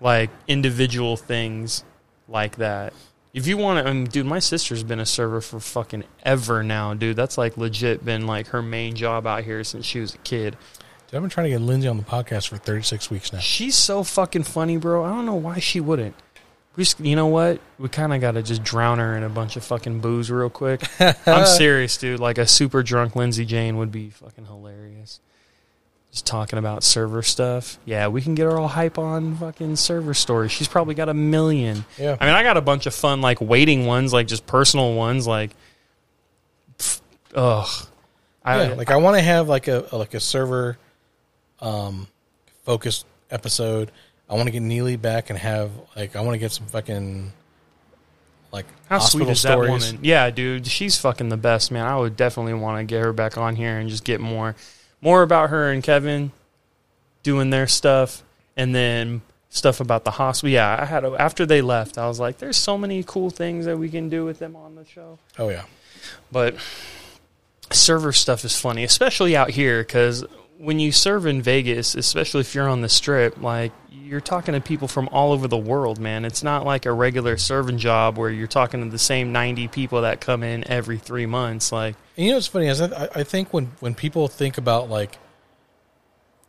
like individual things like that. If you want to, um, I mean, dude, my sister's been a server for fucking ever now, dude. That's like legit been like her main job out here since she was a kid. Dude, I've been trying to get Lindsay on the podcast for 36 weeks now. She's so fucking funny, bro. I don't know why she wouldn't. We just, you know what? We kind of got to just drown her in a bunch of fucking booze real quick. (laughs) I'm serious, dude. Like a super drunk Lindsay Jane would be fucking hilarious. Just talking about server stuff. Yeah, we can get her all hype on fucking server stories. She's probably got a million. Yeah. I mean, I got a bunch of fun like waiting ones, like just personal ones, like. pff, Ugh. I, yeah, like I want to have like a like a server um focused episode. I want to get Neely back and have like I want to get some fucking like How sweet is stories. that woman? Yeah, dude, she's fucking the best, man. I would definitely want to get her back on here and just get more, more about her and Kevin doing their stuff, and then stuff about the hospital. Yeah, I had a, after they left, I was like, "There's so many cool things that we can do with them on the show." Oh yeah, But server stuff is funny, especially out here, because when you serve in Vegas, especially if you're on the strip, like you're talking to people from all over the world, man. It's not like a regular serving job where you're talking to the same 90 people that come in every three months. Like, and you know what's funny is I, I think when when people think about like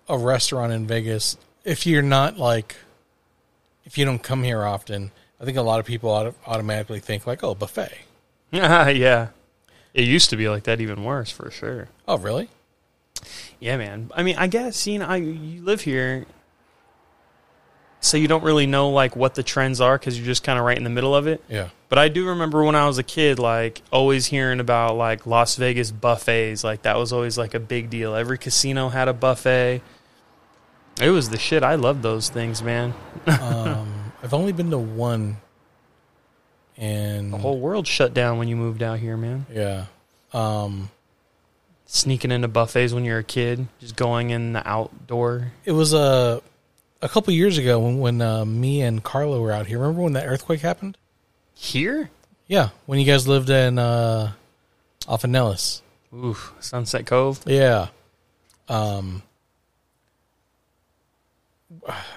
a restaurant in Vegas, if you're not like if you don't come here often, I think a lot of people auto- automatically think like, oh, buffet. (laughs) yeah, it used to be like that, even worse for sure. Oh, really? Yeah, man. I mean, I guess you know, I you live here, so you don't really know like what the trends are because you're just kind of right in the middle of it. Yeah. But I do remember when I was a kid, like always hearing about like Las Vegas buffets. Like that was always like a big deal. Every casino had a buffet. It was the shit. I love those things, man. um, (laughs) I've only been to one, and The whole world shut down when you moved out here, man. yeah. Um, Sneaking into buffets when you're a kid, just going in the outdoor. it was a a couple years ago when when uh, me and Carlo were out here. Remember when that earthquake happened? Here? Yeah, when you guys lived in uh, off of Nellis. Oof, Sunset Cove. Yeah. Um,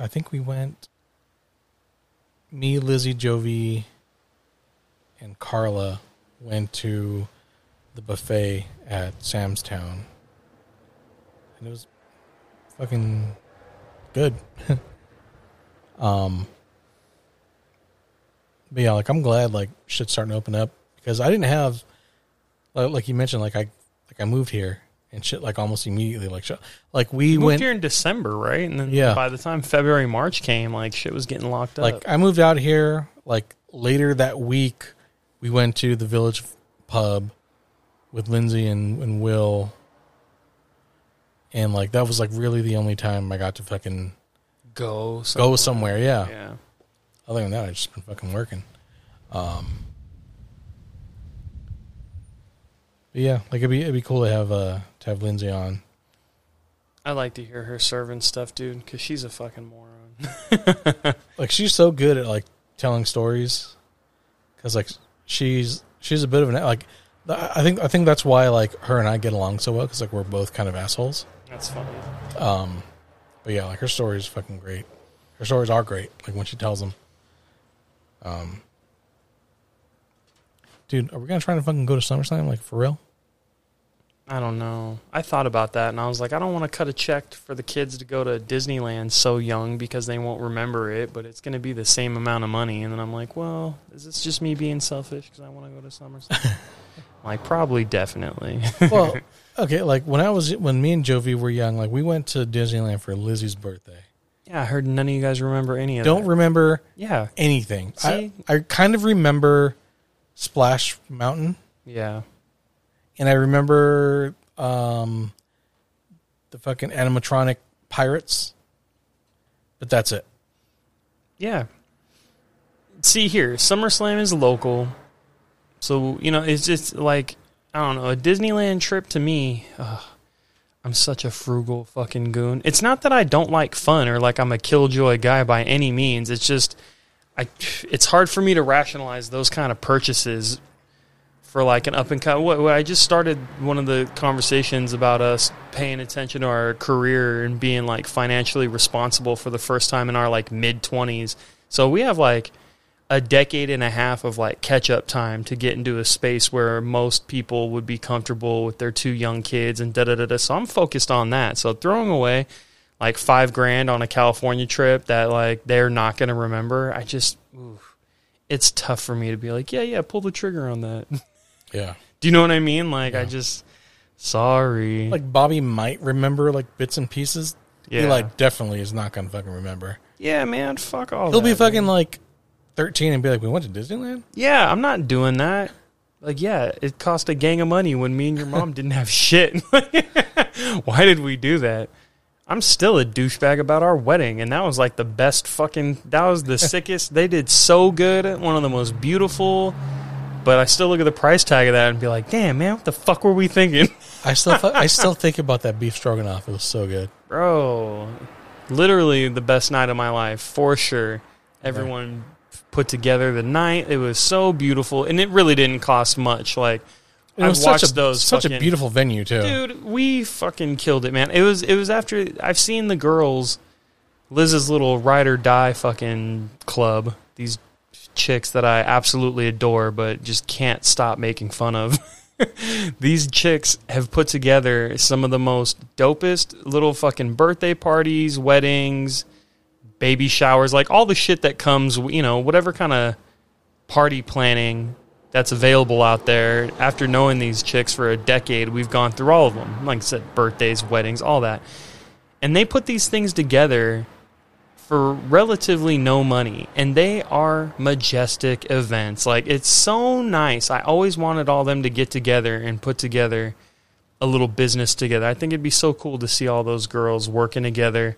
I think we went. Me, Lizzie, Jovi, and Carla went to the buffet at Sam's Town, and it was fucking good. (laughs) um, but yeah, like I'm glad like shit's starting to open up because I didn't have, like, like you mentioned, like I like I moved here and shit like almost immediately like shit. like we You moved went here in December, right? And then Yeah. by the time February, March came, like shit was getting locked up. like I moved out here like later that week we went to the village pub with Lindsay and, and Will and like that was like really the only time I got to fucking go go somewhere, yeah. Yeah. Other than that I just been fucking working. Um but yeah, like it'd be it'd be cool to have uh to have Lindsay on. I like to hear her serving stuff, dude, because she's a fucking moron. (laughs) like she's so good at like telling stories because like she's she's a bit of an like I think I think that's why like her and I get along so well because like we're both kind of assholes. That's funny. Um, but yeah, like her story is fucking great. Her stories are great. Like when she tells them. Um, dude, are we gonna try to fucking go to SummerSlam like for real? I don't know. I thought about that, and I was like, I don't want to cut a check for the kids to go to Disneyland so young because they won't remember it, but it's going to be the same amount of money. And then I'm like, well, is this just me being selfish because I want to go to SummerSlam? (laughs) like, probably, definitely. Well, (laughs) okay, like when I was when me and Jovi were young, like we went to Disneyland for Lizzie's birthday. yeah, I heard none of you guys remember any of it. Don't that. remember yeah, anything. I, I kind of remember Splash Mountain, yeah. and I remember um, the fucking animatronic pirates, but that's it. Yeah. See here, SummerSlam is local. So, you know, it's just like I don't know, a Disneyland trip to me, ugh, I'm such a frugal fucking goon. It's not that I don't like fun or like I'm a killjoy guy by any means. It's just I it's hard for me to rationalize those kind of purchases for like an up and cut. What, what I just started one of the conversations about us paying attention to our career and being like financially responsible for the first time in our like mid 20s. So we have like a decade and a half of like catch up time to get into a space where most people would be comfortable with their two young kids and da da da da. So I'm focused on that. So throwing away like five grand on a California trip that like they're not going to remember, I just, oof, it's tough for me to be like, yeah, yeah, pull the trigger on that. (laughs) Yeah, Do you know what I mean? Like I just Sorry. Like Bobby might remember like bits and pieces. yeah. He like definitely is not gonna fucking remember. yeah, man, fuck all He'll be fucking man. like thirteen and be like, "We went to Disneyland." Yeah, I'm not doing that. Like, yeah, it cost a gang of money when me and your mom (laughs) didn't have shit. (laughs) Why did we do that? I'm still a douchebag about our wedding, and that was like the best fucking. That was the (laughs) sickest. They did so good. One of the most beautiful. But I still look at the price tag of that and be like, damn, man, what the fuck were we thinking? I still I still think about that beef stroganoff. It was so good. Bro, literally the best night of my life, for sure. Everyone put together the night. It was so beautiful, and it really didn't cost much. Like, it was watched such a, those such a beautiful venue too. Dude, we fucking killed it, man. It was it was after I've seen the girls, Liz's little ride or die fucking club. These chicks that I absolutely adore, but just can't stop making fun of. (laughs) These chicks have put together some of the most dopest little fucking birthday parties, weddings, baby showers, like all the shit that comes, you know, whatever kind of party planning that's available out there. After knowing these chicks for a decade, we've gone through all of them. Like I said, birthdays, weddings, all that. And they put these things together for relatively no money. And they are majestic events. Like, it's so nice. I always wanted all them to get together and put together a little business together. I think it'd be so cool to see all those girls working together,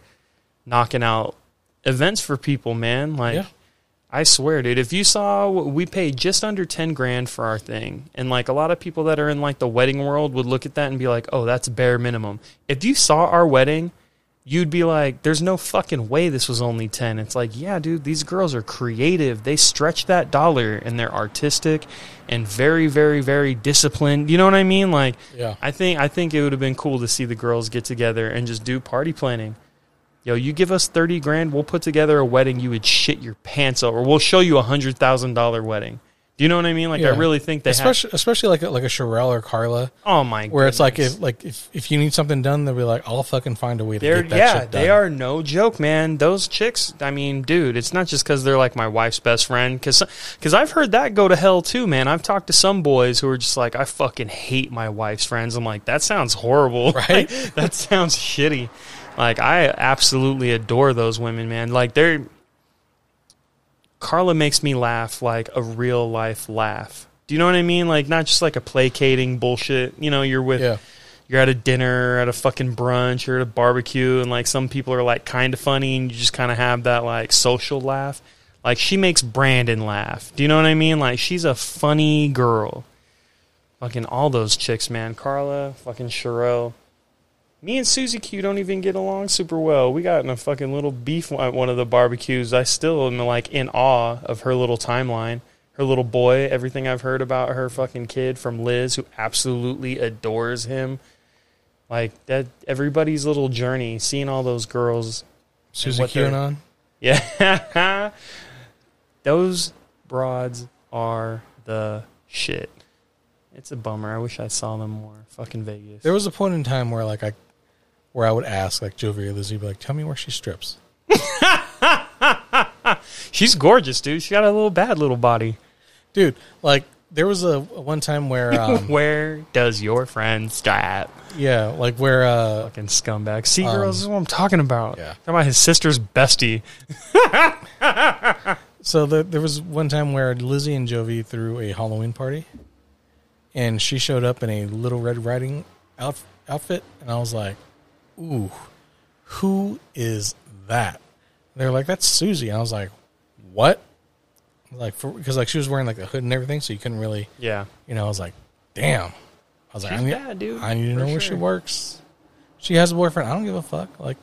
knocking out events for people, man. Like, Yeah. I swear, dude, if you saw we paid just under 10 grand for our thing, and like a lot of people that are in like the wedding world would look at that and be like, oh, that's bare minimum. If you saw our wedding, you'd be like, there's no fucking way this was only 10. It's like, yeah, dude, these girls are creative. They stretch that dollar and they're artistic and very, very, very disciplined. You know what I mean? Like, Yeah. I think I think it would have been cool to see the girls get together and just do party planning. Yo, you give us thirty grand, we'll put together a wedding you would shit your pants over. We'll show you a hundred thousand dollar wedding. Do you know what I mean? Like I really think they have. especially especially like a, like a Sherelle or Carla, Oh my! God. Where it's like if like if, if you need something done, they'll be like, "I'll fucking find a way to They're get that yeah, shit done." they are no joke, man. Those chicks, I mean, dude, it's not just because they're like my wife's best friend. Because because I've heard that go to hell too, man. I've talked to some boys who are just like, I fucking hate my wife's friends. I'm like, that sounds horrible, (laughs) Right? that sounds shitty. Like I absolutely adore those women, man. Like they're Carla makes me laugh like a real life laugh. Do you know what I mean? Like not just like a placating bullshit. You know, you're with Yeah. you're at a dinner, at a fucking brunch, or at a barbecue, and like some people are like kind of funny, and you just kind of have that like social laugh. Like she makes Brandon laugh. Do you know what I mean? Like she's a funny girl. Fucking all those chicks, man. Carla, fucking Cheryl. Me and Susie Q don't even get along super well. We got in a fucking little beef at one of the barbecues. I still am like in awe of her little timeline. Her little boy, everything I've heard about her fucking kid from Liz, who absolutely adores him. Like that everybody's little journey, seeing all those girls. Susie Q they're- QAnon. Yeah. (laughs) those broads are the shit. It's a bummer. I wish I saw them more. Fucking Vegas. There was a point in time where like I, where I would ask like Jovi or Lizzie, be like, "Tell me where she strips." (laughs) She's gorgeous, dude. She got a little bad little body. Dude, like there was a, a one time where, (laughs) um, Where does your friend strap? yeah, like where, uh, Fucking scumbag. See, Um, girls, this is what I'm talking about. yeah. Talking about his sister's bestie. (laughs) so the, there was one time where Lizzie and Jovi threw a Halloween party, and she showed up in a Little Red Riding out, outfit, and I was like, "Ooh, who is that?" They're like, "That's Susie," and I was like, "What?" Like, because like she was wearing like a hood and everything, so you couldn't really, Yeah. you know. I was like, "Damn." I was like, She's I need, bad, dude. I need to know where she works. She has a boyfriend. I don't give a fuck. Like,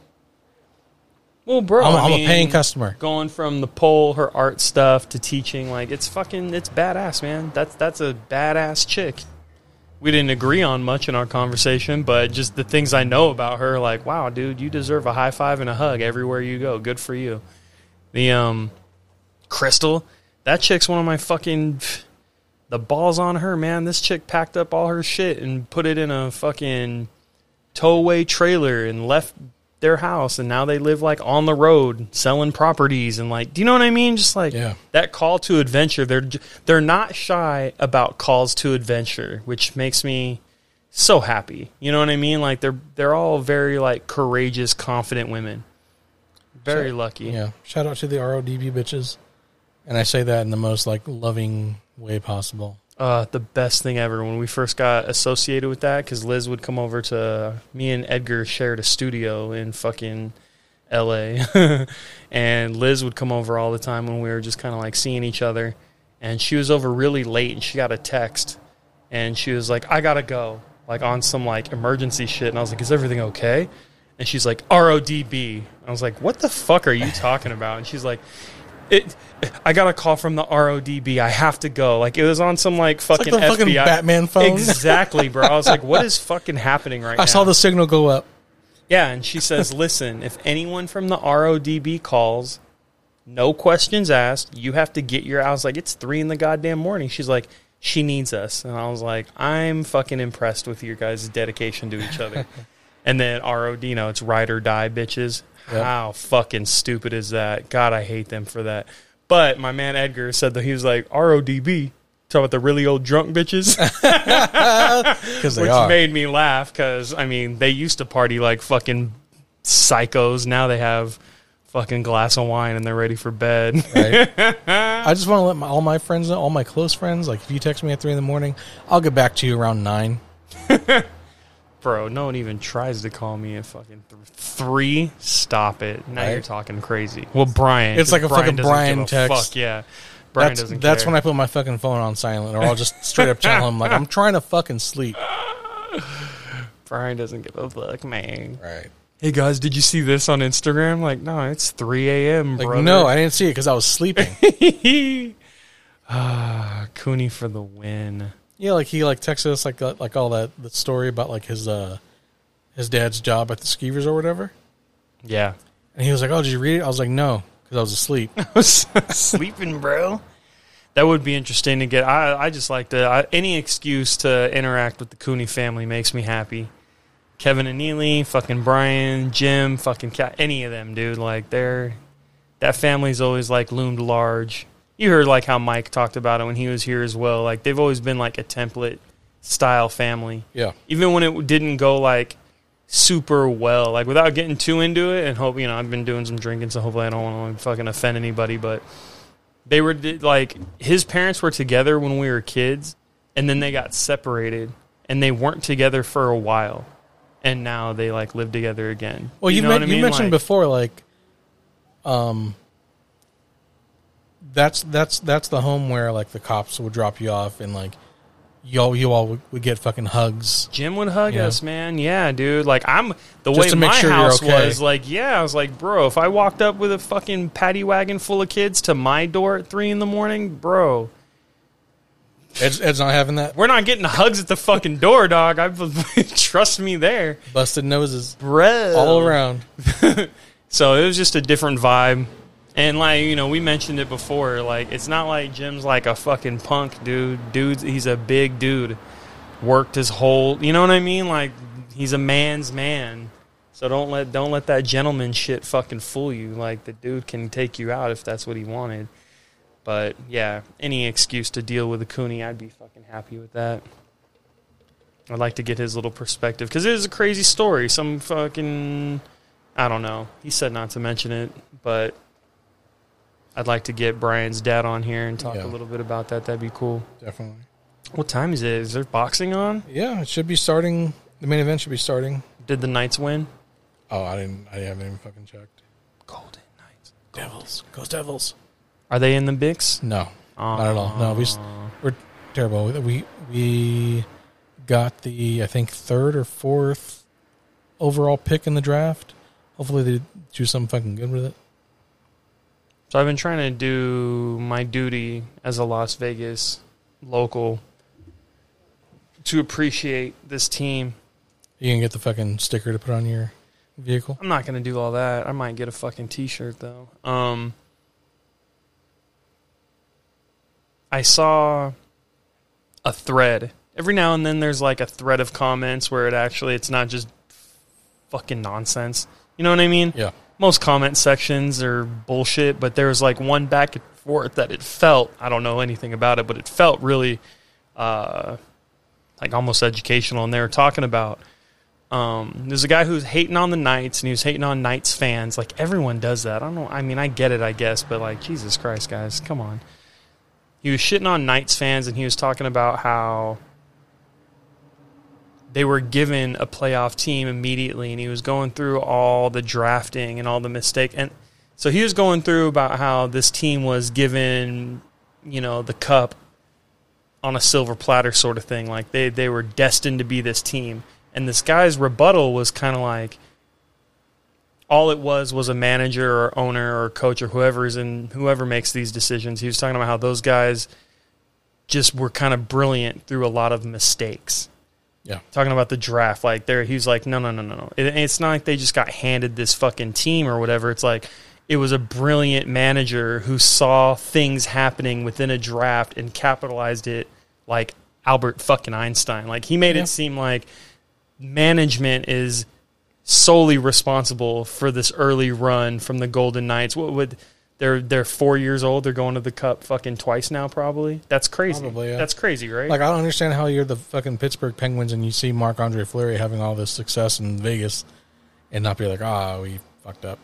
Well, bro, I'm, I'm a paying customer. Going from the pole, her art stuff to teaching, like it's fucking, it's badass, man. That's that's a badass chick. We didn't agree on much in our conversation, but just the things I know about her, like, wow, dude, you deserve a high five and a hug everywhere you go. Good for you. The um, Crystal, that chick's one of my fucking. The balls on her, man. This chick packed up all her shit and put it in a fucking towaway trailer and left their house and now they live like on the road selling properties and like do you know what I mean just like Yeah. that call to adventure they're they're not shy about calls to adventure which makes me so happy. You know what I mean? Like they're they're all very like courageous, confident women. Very So- lucky. Yeah. Shout out to the RODB bitches. And I say that in the most like loving way possible. Uh, the best thing ever when we first got associated with that because Liz would come over to me and Edgar shared a studio in fucking L.A. (laughs) and Liz would come over all the time when we were just kind of like seeing each other. And she was over really late and she got a text and she was like, "I gotta go," like on some like emergency shit. And I was like, "Is everything okay?" And she's like, "RODB." I was like, "What the fuck are you talking about?" And she's like. It, I got a call from the RODB. I have to go. Like it was on some like It's like fucking the fucking FBI. Batman phone. Exactly, bro. I was like, what is (laughs) fucking happening right now? I saw the signal go up. Yeah, and she says, listen, if anyone from the RODB calls, no questions asked, you have to get your. I was like, it's three in the goddamn morning. She's like, she needs us. And I was like, I'm fucking impressed with your guys' dedication to each other. (laughs) and then ROD, you know, it's ride or die, bitches. Yep. How fucking stupid is that? God, I hate them for that. But my man Edgar said that he was like, RODB. Talking about the really old drunk bitches. (laughs) (laughs) Which are. made me laugh because I mean they used to party like fucking psychos. Now they have fucking glass of wine and they're ready for bed. right? (laughs) I just want to let my, all my friends know, all my close friends, like if you text me at three in the morning, I'll get back to you around nine. Bro, no one even tries to call me a fucking th- three. Stop it! Now Right. you're talking crazy. Well, Brian, It's like a fucking doesn't Brian give a text. Fuck yeah, Brian that's doesn't. that's care. when I put my fucking phone on silent, or I'll just straight up tell him like I'm trying to fucking sleep. (laughs) Brian doesn't give a fuck, man. Right? Hey guys, did you see this on Instagram? Like, no, it's three a.m. Like brother. no, I didn't see it because I was sleeping. (laughs) ah, Cooney for the win. Yeah, like he like texted us like uh, like all that the story about like his uh his dad's job at the skeevers or whatever, Yeah, and he was like, "Oh, did you read it?" I was like, "No," because I was asleep. (laughs) sleeping, bro. That would be interesting to get. I I just like to I, any excuse to interact with the Cooney family makes me happy. Kevin and Neely, fucking Brian, Jim, fucking Cat, any of them, dude. Like they're that family's always like loomed large. You heard like how Mike talked about it when he was here as well. Like they've always been like a template style family Yeah, even when it didn't go like super well, like without getting too into it, and hope you know I've been doing some drinking, so hopefully I don't want to fucking offend anybody, but they were like his parents were together when we were kids, and then they got separated, and they weren't together for a while, and now they like live together again. Well, you, know men- what I you mentioned Like- before, like, um, that's that's that's the home where like the cops would drop you off and like you all you all would, would get fucking hugs. Jim would hug Yeah. us, man. Yeah, dude. Like I'm the Just way to make my sure you're house okay. was. Like, yeah, I was like, bro, if I walked up with a fucking paddy wagon full of kids to my door at three in the morning, bro, Ed's, Ed's not having that. we're not getting hugs at the fucking door, dog. I (laughs) trust me there, Busted noses bro. all around. (laughs) So it was just a different vibe. And like, you know, we mentioned it before, like it's not like Jim's like a fucking punk dude. Dude, he's a big dude. Worked his whole, you know what I mean? Like he's a man's man. So don't let don't let that gentleman shit fucking fool you. Like the dude can take you out if that's what he wanted. But yeah, any excuse to deal with a Cooney, I'd be fucking happy with that. I'd like to get his little perspective because it is a crazy story. Some fucking I don't know. He said not to mention it, but I'd like to get Brian's dad on here and talk Yeah. a little bit about that. That'd be cool. Definitely. What time is it? Is there boxing on? Yeah, it should be starting. The main event should be starting. Did the Knights win? Oh, I didn't. I haven't even fucking checked. Golden Knights. Devils, goes Devils. Are they in the Bix? No, not at all. No, we we're terrible. We we got the I think third or fourth overall pick in the draft. Hopefully they do something fucking good with it. So I've been trying to do my duty as a Las Vegas local to appreciate this team. You can get the fucking sticker to put on your vehicle. I'm not gonna do all that. I might get a fucking T-shirt though. Um, I saw a thread. Every now and then, there's like a thread of comments where it actually it's not just fucking nonsense. You know what I mean? Yeah. Most comment sections are bullshit, but there was like one back and forth that it felt. I don't know anything about it, but it felt really uh, like almost educational, and they were talking about. Um, there's a guy who's hating on the Knights, and he was hating on Knights fans. Like everyone does that. I don't know. I mean, I get it, I guess, but like Jesus Christ, guys, come on. He was shitting on Knights fans, and he was talking about how they were given a playoff team immediately, and he was going through all the drafting and all the mistake. And so he was going through about how this team was given, you know, the cup on a silver platter sort of thing. Like they, they were destined to be this team. And this guy's rebuttal was kind of like all it was was a manager or owner or coach or whoever's in whoever makes these decisions. He was talking about how those guys just were kind of brilliant through a lot of mistakes. Yeah. Talking about the draft, like there, he was like, no, no, no, no, no. It, it's not like they just got handed this fucking team or whatever. It's like it was a brilliant manager who saw things happening within a draft and capitalized it like Albert fucking Einstein. Like he made Yeah. it seem like management is solely responsible for this early run from the Golden Knights. What would they're they're four years old. They're going to the Cup fucking twice now. Probably that's crazy. Probably, yeah. That's crazy, right? Like I don't understand how you're the fucking Pittsburgh Penguins and you see Marc Andre Fleury having all this success in Vegas and not be like, ah, we fucked up.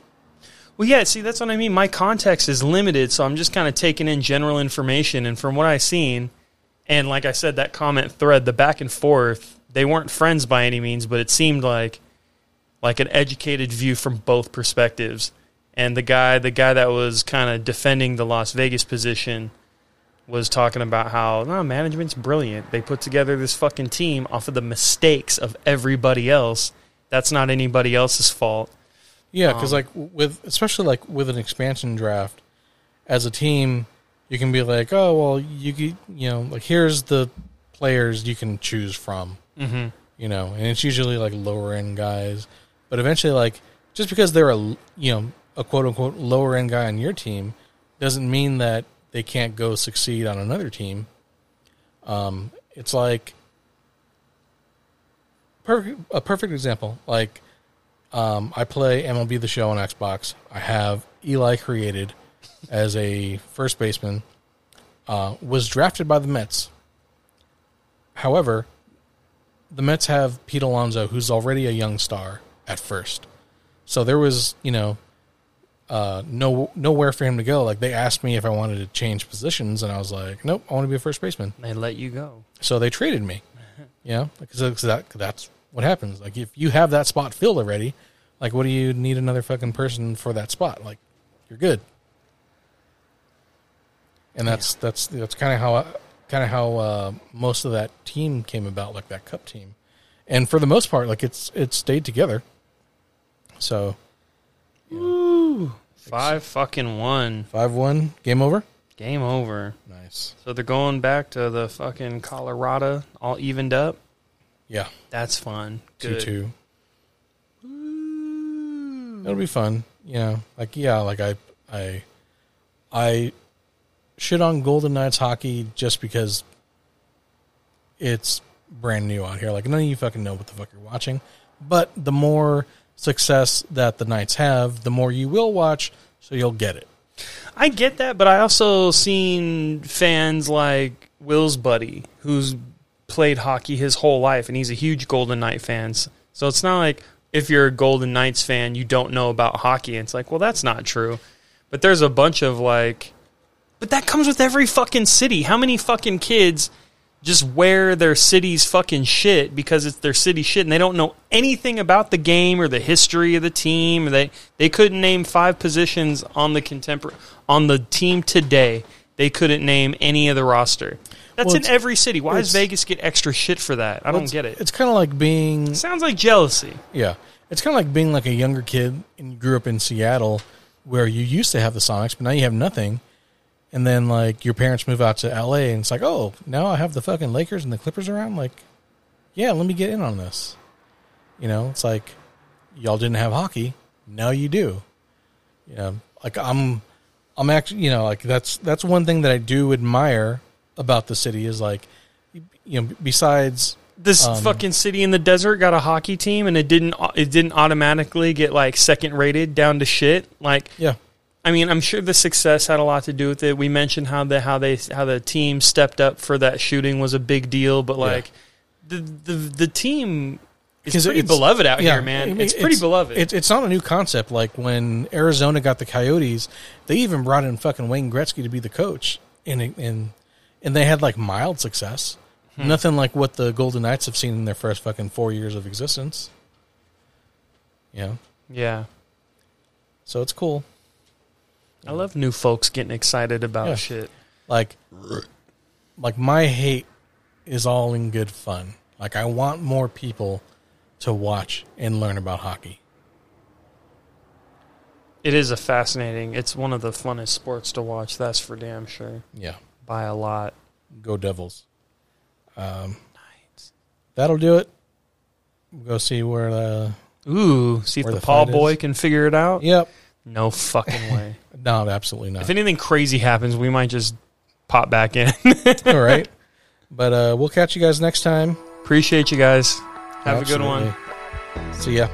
Well, yeah, see, that's what I mean. My context is limited, so I'm just kind of taking in general information. And from what I've seen, and like I said, that comment thread, the back and forth, they weren't friends by any means, but it seemed like like an educated view from both perspectives. And the guy, the guy that was kind of defending the Las Vegas position, was talking about how no management's brilliant. They put together this fucking team off of the mistakes of everybody else. That's not anybody else's fault. Yeah, because Um, like with especially like with an expansion draft, as a team, you can be like, oh well, you could, you know, like here's the players you can choose from, Mm-hmm. you know, and it's usually like lower end guys, but eventually, like just because they're a you know a quote unquote lower end guy on your team, doesn't mean that they can't go succeed on another team. Um, it's like a perfect example, like um, I play MLB The Show on Xbox. I have Eli created as a first baseman. Uh, was drafted by the Mets. However, the Mets have Pete Alonso, who's already a young star at first. So there was, you know, uh, no nowhere for him to go. Like they asked me if I wanted to change positions, and I was like, nope, I want to be a first baseman. They let you go. So they traded me. (laughs) Yeah, because that, that's what happens. Like if you have that spot filled already, like what do you need another fucking person for that spot? Like you're good. And that's that's that's kind of how kind of how uh, most of that team came about, like that cup team. And for the most part, like it's it stayed together. So Five fucking one. five one, game over. Game over. Nice. So they're going back to the fucking Colorado, all evened up. Yeah, That's fun. two Good. two. It'll be fun. You know, like yeah, like I I I shit on Golden Knights hockey just because it's brand new out here. Like none of you fucking know what the fuck you're watching. But the more success that the Knights have, the more you will watch, so you'll get it. I get that, but I also seen fans like Will's buddy, who's played hockey his whole life, and he's a huge Golden Knight fan. So it's not like if you're a Golden Knights fan, you don't know about hockey. It's like, well, that's not true. But there's a bunch of like, but that comes with every fucking city. How many fucking kids just wear their city's fucking shit because it's their city shit and they don't know anything about the game or the history of the team. They they couldn't name five positions on the contemporary on the team today. They couldn't name any of the roster. That's Well, in every city. Why does Vegas get extra shit for that? I don't get it. It's kind of like being Sounds like jealousy. Yeah. It's kind of like being like a younger kid and you grew up in Seattle where you used to have the Sonics, but now you have nothing. And then like your parents move out to LA and it's like, oh, now I have the fucking Lakers and the Clippers around. Like, yeah, let me get in on this. You know, it's like y'all didn't have hockey. Now you do. You know, like I'm, I'm actually, you know, like that's, that's one thing that I do admire about the city is like, you know, besides This Um, fucking city in the desert got a hockey team, and it didn't. It didn't automatically get like second rated down to shit. Like yeah, I mean, I'm sure the success had a lot to do with it. We mentioned how the how they how the team stepped up for that shooting was a big deal, but like the the the team is pretty it's- beloved out yeah, here, man. I mean, it's pretty beloved. It's it's not a new concept. Like when Arizona got the Coyotes, they even brought in fucking Wayne Gretzky to be the coach, and and and they had like mild success. Hmm. Nothing like what the Golden Knights have seen in their first fucking four years of existence. Yeah, yeah, so it's cool. I love new folks getting excited about Yeah. shit. Like, like my hate is all in good fun. Like I want more people to watch and learn about hockey. It is a fascinating. It's one of the funnest sports to watch. That's for damn sure. Yeah. By a lot. Go Devils. Um, that'll do it. We'll go see where the. Ooh, see if the, the Paul fight boy is. can figure it out. Yep. No fucking way. No, absolutely not. if anything crazy happens, we might just pop back in. (laughs) All right. But uh, we'll catch you guys next time. Appreciate you guys. Have a good one. See ya.